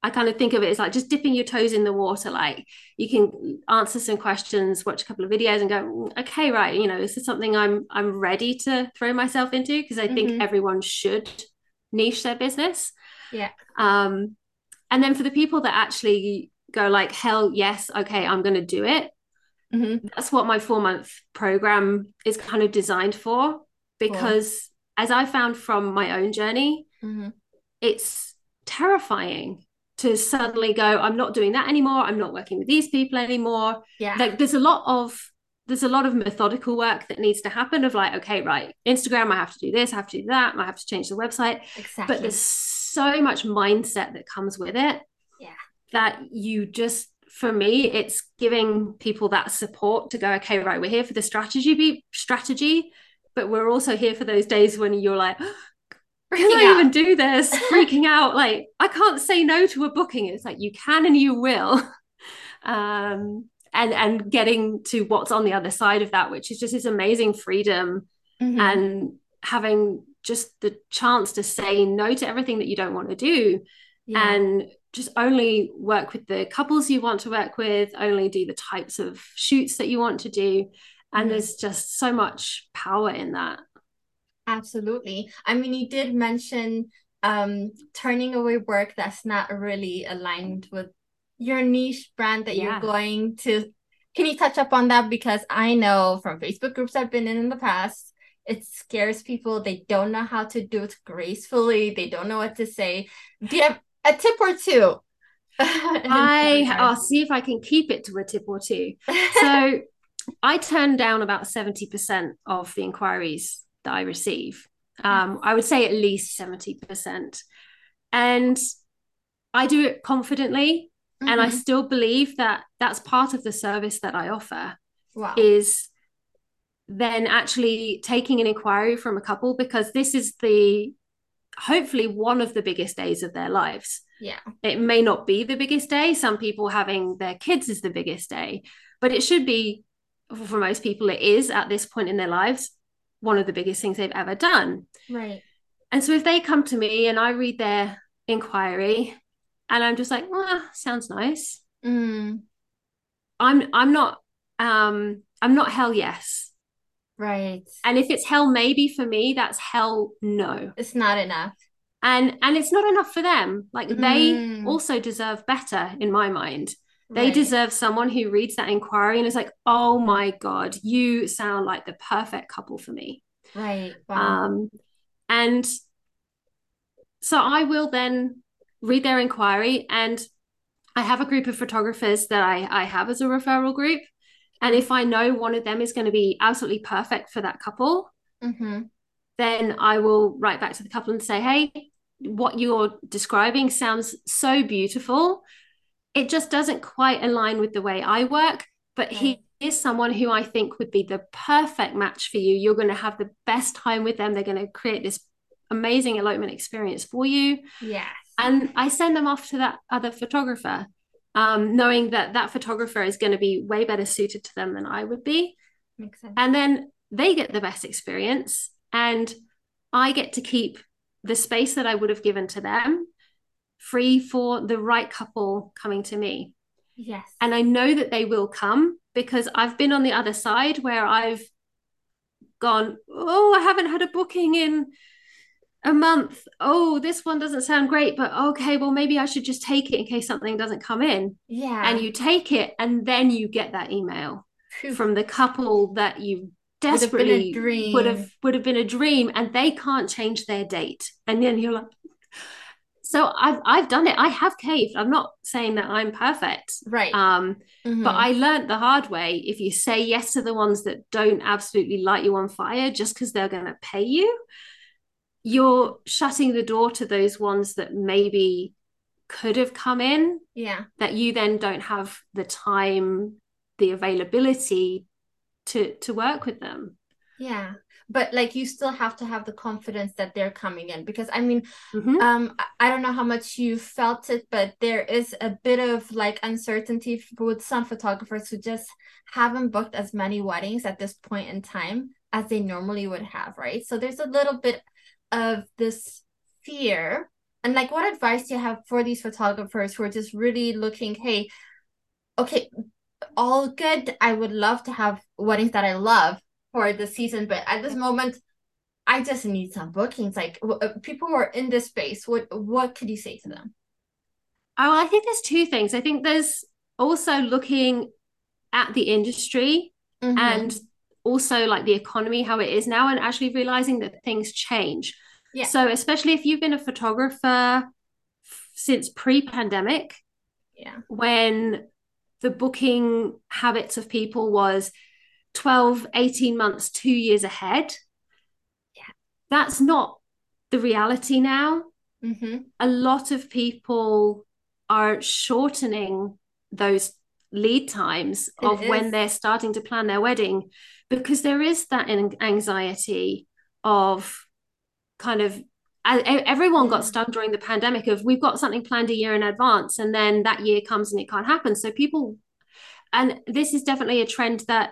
I kind of think of it as like just dipping your toes in the water. Like you can answer some questions, watch a couple of videos, and go, mm, okay, right, you know, this is something I'm I'm ready to throw myself into because I mm-hmm. think everyone should niche their business.
Yeah.
Um, and then for the people that actually go like, hell yes, okay, I'm going to do it. Mm-hmm. That's what my four month program is kind of designed for. Because cool. as I found from my own journey, mm-hmm. it's terrifying to suddenly go, I'm not doing that anymore. I'm not working with these people anymore.
Yeah.
Like there's a lot of there's a lot of methodical work that needs to happen of like, okay, right, Instagram, I have to do this, I have to do that, I have to change the website.
Exactly.
But there's so much mindset that comes with it.
Yeah.
That you just for me, it's giving people that support to go, okay, right, we're here for the strategy be- strategy, but we're also here for those days when you're like, [gasps] can I even do this? [laughs] Freaking out. Like, I can't say no to a booking. It's like you can and you will. [laughs] Um, and and getting to what's on the other side of that, which is just this amazing freedom mm-hmm. and having just the chance to say no to everything that you don't want to do yeah. and just only work with the couples you want to work with, only do the types of shoots that you want to do. And there's just so much power in that.
Absolutely. I mean, you did mention um turning away work that's not really aligned with your niche brand that yeah. you're going to can you touch up on that because i know from facebook groups i've been in in the past it scares people they don't know how to do it gracefully they don't know what to say do you have a tip or two [laughs]
i i'll see if i can keep it to a tip or two so i turn down about 70% of the inquiries that i receive um, i would say at least 70% and i do it confidently mm-hmm. and i mm-hmm. still believe that that's part of the service that i offer wow. is then actually taking an inquiry from a couple because this is the hopefully one of the biggest days of their lives.
Yeah.
It may not be the biggest day. Some people having their kids is the biggest day, but it should be for most people it is at this point in their lives one of the biggest things they've ever done.
Right.
And so if they come to me and I read their inquiry and I'm just like, ah, sounds nice.
Mm.
I'm I'm not um I'm not hell yes.
Right.
And if it's hell maybe for me, that's hell no.
It's not enough.
And and it's not enough for them. Like mm. they also deserve better in my mind. They right. deserve someone who reads that inquiry and is like, "Oh my god, you sound like the perfect couple for me."
Right.
Wow. Um and so I will then read their inquiry and I have a group of photographers that I, I have as a referral group and if I know one of them is going to be absolutely perfect for that couple,
mm-hmm.
then I will write back to the couple and say, hey, what you're describing sounds so beautiful. It just doesn't quite align with the way I work, but he is someone who I think would be the perfect match for you. You're going to have the best time with them. They're going to create this amazing elopement experience for you.
Yes.
And I send them off to that other photographer um, knowing that that photographer is going to be way better suited to them than I would be.
Makes sense.
And then they get the best experience, and I get to keep the space that I would have given to them free for the right couple coming to me.
Yes.
And I know that they will come because I've been on the other side where I've gone, oh, I haven't had a booking in a month oh this one doesn't sound great but okay well maybe i should just take it in case something doesn't come in
yeah
and you take it and then you get that email from the couple that you desperately would have, would have would have been a dream and they can't change their date and then you're like so I've I've done it. I have caved. I'm not saying that I'm perfect.
Right.
Um, mm-hmm. but I learned the hard way. If you say yes to the ones that don't absolutely light you on fire just because they're gonna pay you, you're shutting the door to those ones that maybe could have come in
yeah.
that you then don't have the time the availability to to work with them.
Yeah. But like you still have to have the confidence that they're coming in because i mean
mm-hmm.
um i don't know how much you felt it but there is a bit of like uncertainty with some photographers who just haven't booked as many weddings at this point in time as they normally would have right? So there's a little bit of this fear. And like what advice do you have for these photographers who are just really looking hey okay all good. I would love to have weddings that i love for the season but at this moment i just need some bookings. Like uh, people who are in this space what what could you say to them?
Oh i think there's two things. I think there's also looking at the industry mm-hmm. and also like the economy how it is now and actually realizing that things change.
Yeah.
So especially if you've been a photographer f- since pre-pandemic
yeah.
when the booking habits of people was 12 18 months 2 years ahead
yeah.
that's not the reality now.
Mm-hmm.
a lot of people are shortening those lead times it of is. when they're starting to plan their wedding because there is that anxiety of kind of everyone got stung during the pandemic of we've got something planned a year in advance and then that year comes and it can't happen so people and this is definitely a trend that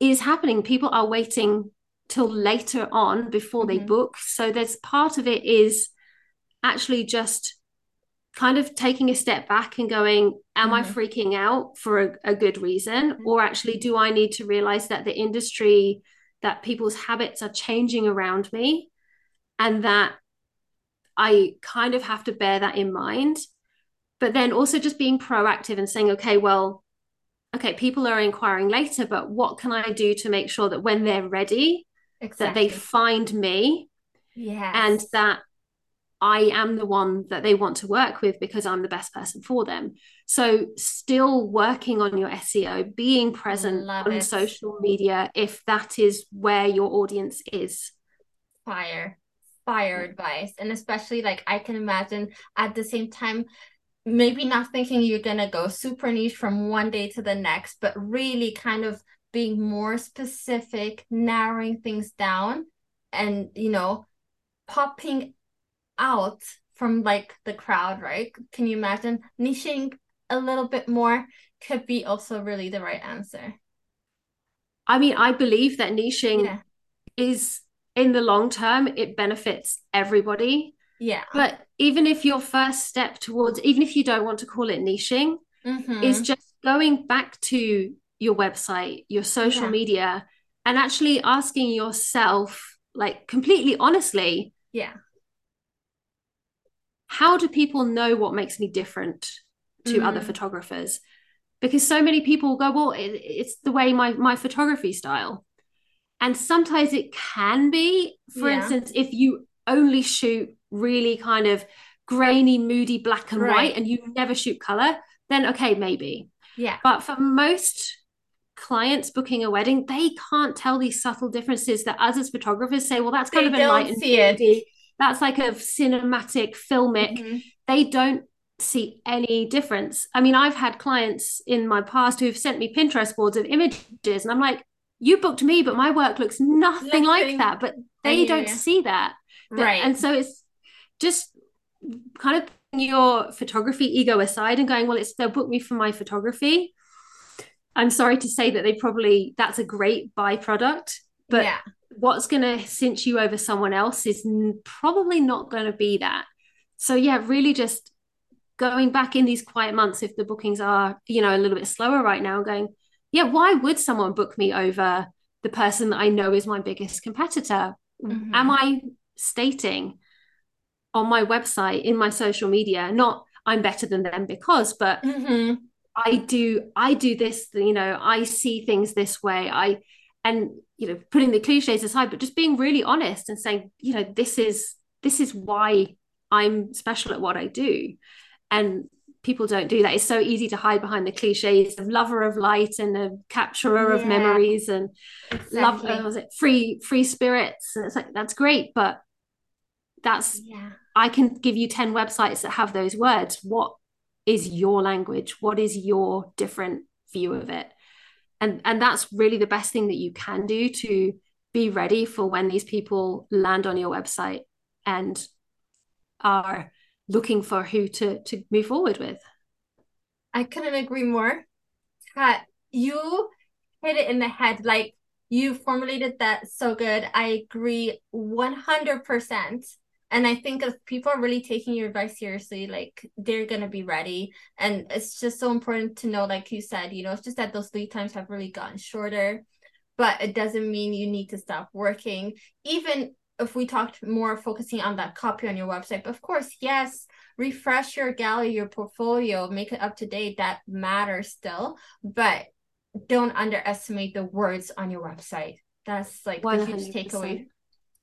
is happening people are waiting till later on before mm-hmm. they book so there's part of it is actually just kind of taking a step back and going am mm-hmm. i freaking out for a, a good reason mm-hmm. or actually do i need to realize that the industry that people's habits are changing around me and that I kind of have to bear that in mind. But then also just being proactive and saying, okay, well, okay, people are inquiring later, but what can I do to make sure that when they're ready, exactly. that they find me?
Yeah.
And that I am the one that they want to work with because I'm the best person for them. So, still working on your SEO, being present Love on it. social media, if that is where your audience is.
Fire fire mm. advice and especially like i can imagine at the same time maybe not thinking you're gonna go super niche from one day to the next but really kind of being more specific narrowing things down and you know popping out from like the crowd right can you imagine niching a little bit more could be also really the right answer
i mean i believe that niching yeah. is in the long term, it benefits everybody.
Yeah.
But even if your first step towards, even if you don't want to call it niching, mm-hmm. is just going back to your website, your social yeah. media, and actually asking yourself, like completely honestly,
yeah.
How do people know what makes me different to mm-hmm. other photographers? Because so many people go, well, it, it's the way my my photography style and sometimes it can be for yeah. instance if you only shoot really kind of grainy moody black and right. white and you never shoot color then okay maybe
yeah
but for most clients booking a wedding they can't tell these subtle differences that us as photographers say well that's kind they of a light and moody that's like a cinematic filmic mm-hmm. they don't see any difference i mean i've had clients in my past who've sent me pinterest boards of images and i'm like you booked me, but my work looks nothing, nothing. like that. But they don't see that.
Right.
And so it's just kind of your photography ego aside and going, well, it's they'll book me for my photography. I'm sorry to say that they probably that's a great byproduct, but yeah. What's going to cinch you over someone else is probably not going to be that. So yeah, really just going back in these quiet months if the bookings are you know a little bit slower right now, going yeah, why would someone book me over the person that I know is my biggest competitor? Mm-hmm. Am I stating on my website, in my social media, not I'm better than them because, but mm-hmm. I do, I do this, you know, I see things this way. I, and, you know, putting the cliches aside, but just being really honest and saying, you know, this is, this is why I'm special at what I do. And people don't do that. It's so easy to hide behind the cliches of lover of light and a capturer yeah, of memories and exactly. love uh, was it free free spirits. And it's like that's great, but that's
yeah.
I can give you 10 websites that have those words. What is your language? What is your different view of it? And and that's really the best thing that you can do to be ready for when these people land on your website and are looking for who to to move forward with.
I couldn't agree more. Cat, you hit it in the head. Like you formulated that so good. I agree 100%. And I think if people are really taking your advice seriously, like they're going to be ready. And it's just so important to know, like you said, you know, it's just that those lead times have really gotten shorter, but it doesn't mean you need to stop working. Even if we talked more focusing on that copy on your website, but of course, yes, refresh your gallery, your portfolio, make it up to date. That matters still, but don't underestimate the words on your website. That's like 100%. the huge takeaway.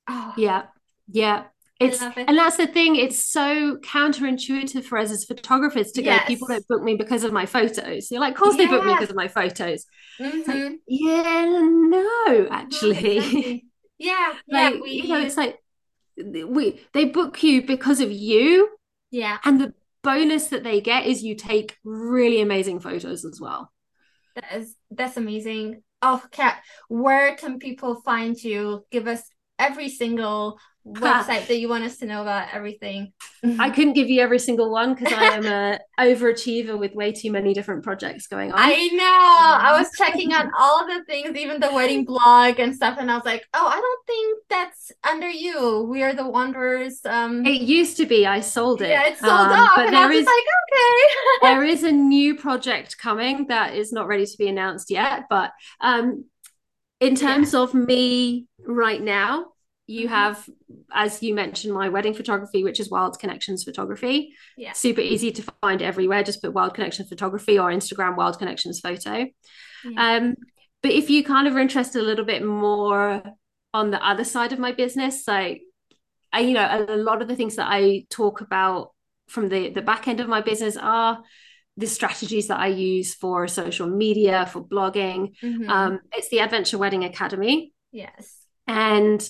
Oh. Yeah, yeah. It's it. and that's the thing. It's so counterintuitive for us as photographers to yes. go. People don't book me because of my photos. You're like, of course yeah. they book me because of my photos. Mm-hmm. Like, yeah, no, actually.
Exactly. Yeah, [laughs]
like
yeah, we,
you know, it's like we they book you because of you.
Yeah,
and the bonus that they get is you take really amazing photos as well.
That is that's amazing. Oh, Cat, where can people find you? Give us every single website that you want us to know about everything.
I couldn't give you every single one because I am a [laughs] overachiever with way too many different projects going on.
I know. I was checking out all the things, even the wedding blog and stuff, and I was like, oh, I don't think that's under you. We are the Wanderers. Um
It used to be. I sold it.
Yeah, it's sold um, off. But and there I was is, like, okay. [laughs]
there is a new project coming that is not ready to be announced yet. But um in terms yeah. of me right now, you mm-hmm. have as you mentioned my wedding photography which is wild connections photography.
Yeah.
Super easy to find everywhere. Just put wild connections photography or instagram wild connections photo. Yeah. um but if you kind of are interested a little bit more on the other side of my business so I, you know a lot of the things that i talk about from the the back end of my business are the strategies that i use for social media for blogging. Mm-hmm. um it's the adventure wedding academy.
Yes.
And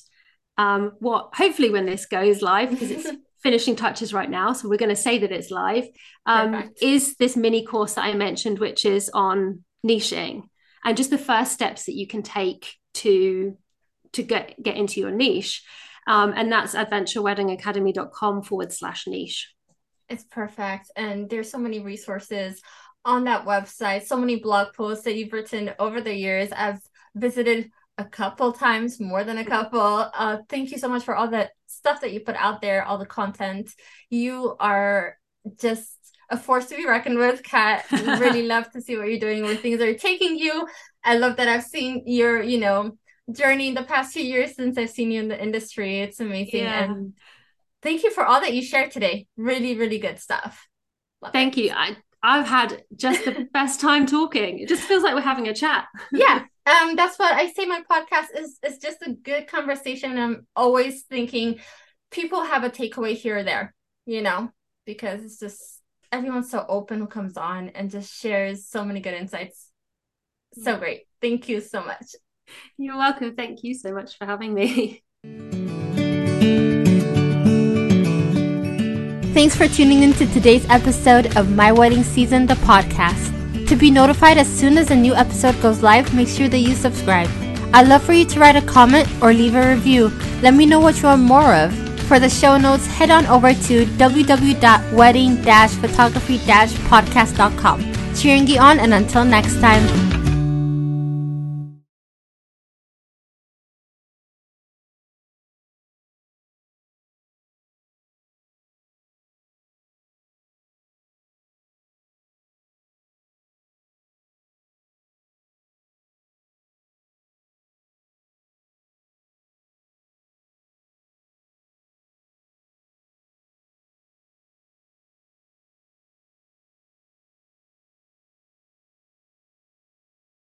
um, what hopefully when this goes live because it's [laughs] finishing touches right now so we're going to say that it's live. Um, is this mini course that i mentioned which is on niching and just the first steps that you can take to to get get into your niche um, and that's adventureweddingacademy.com forward slash niche.
It's perfect and there's so many resources on that website so many blog posts that you've written over the years. I've visited a couple times, more than a couple. Uh, thank you so much for all the stuff that you put out there, all the content. You are just a force to be reckoned with, Cat. I really [laughs] love to see what you're doing, where things are taking you. I love that I've seen your, you know, journey in the past few years since I've seen you in the industry. It's amazing. Yeah. And thank you for all that you shared today. Really, really good stuff.
Love thank it. you. I I've had just the [laughs] best time talking. It just feels like we're having a chat.
yeah. [laughs] Um, that's what I say my podcast is is just a good conversation. I'm always thinking people have a takeaway here or there, you know, because it's just everyone's so open who comes on and just shares so many good insights. So great. Thank you so much.
You're welcome. Thank you so much for having me. [laughs]
Thanks for tuning in to today's episode of My Wedding Season, the podcast. To be notified as soon as a new episode goes live, make sure that you subscribe. I'd love for you to write a comment or leave a review. Let me know what you want more of. For the show notes, head on over to www.wedding-photography-podcast.com. Cheering on and until next time.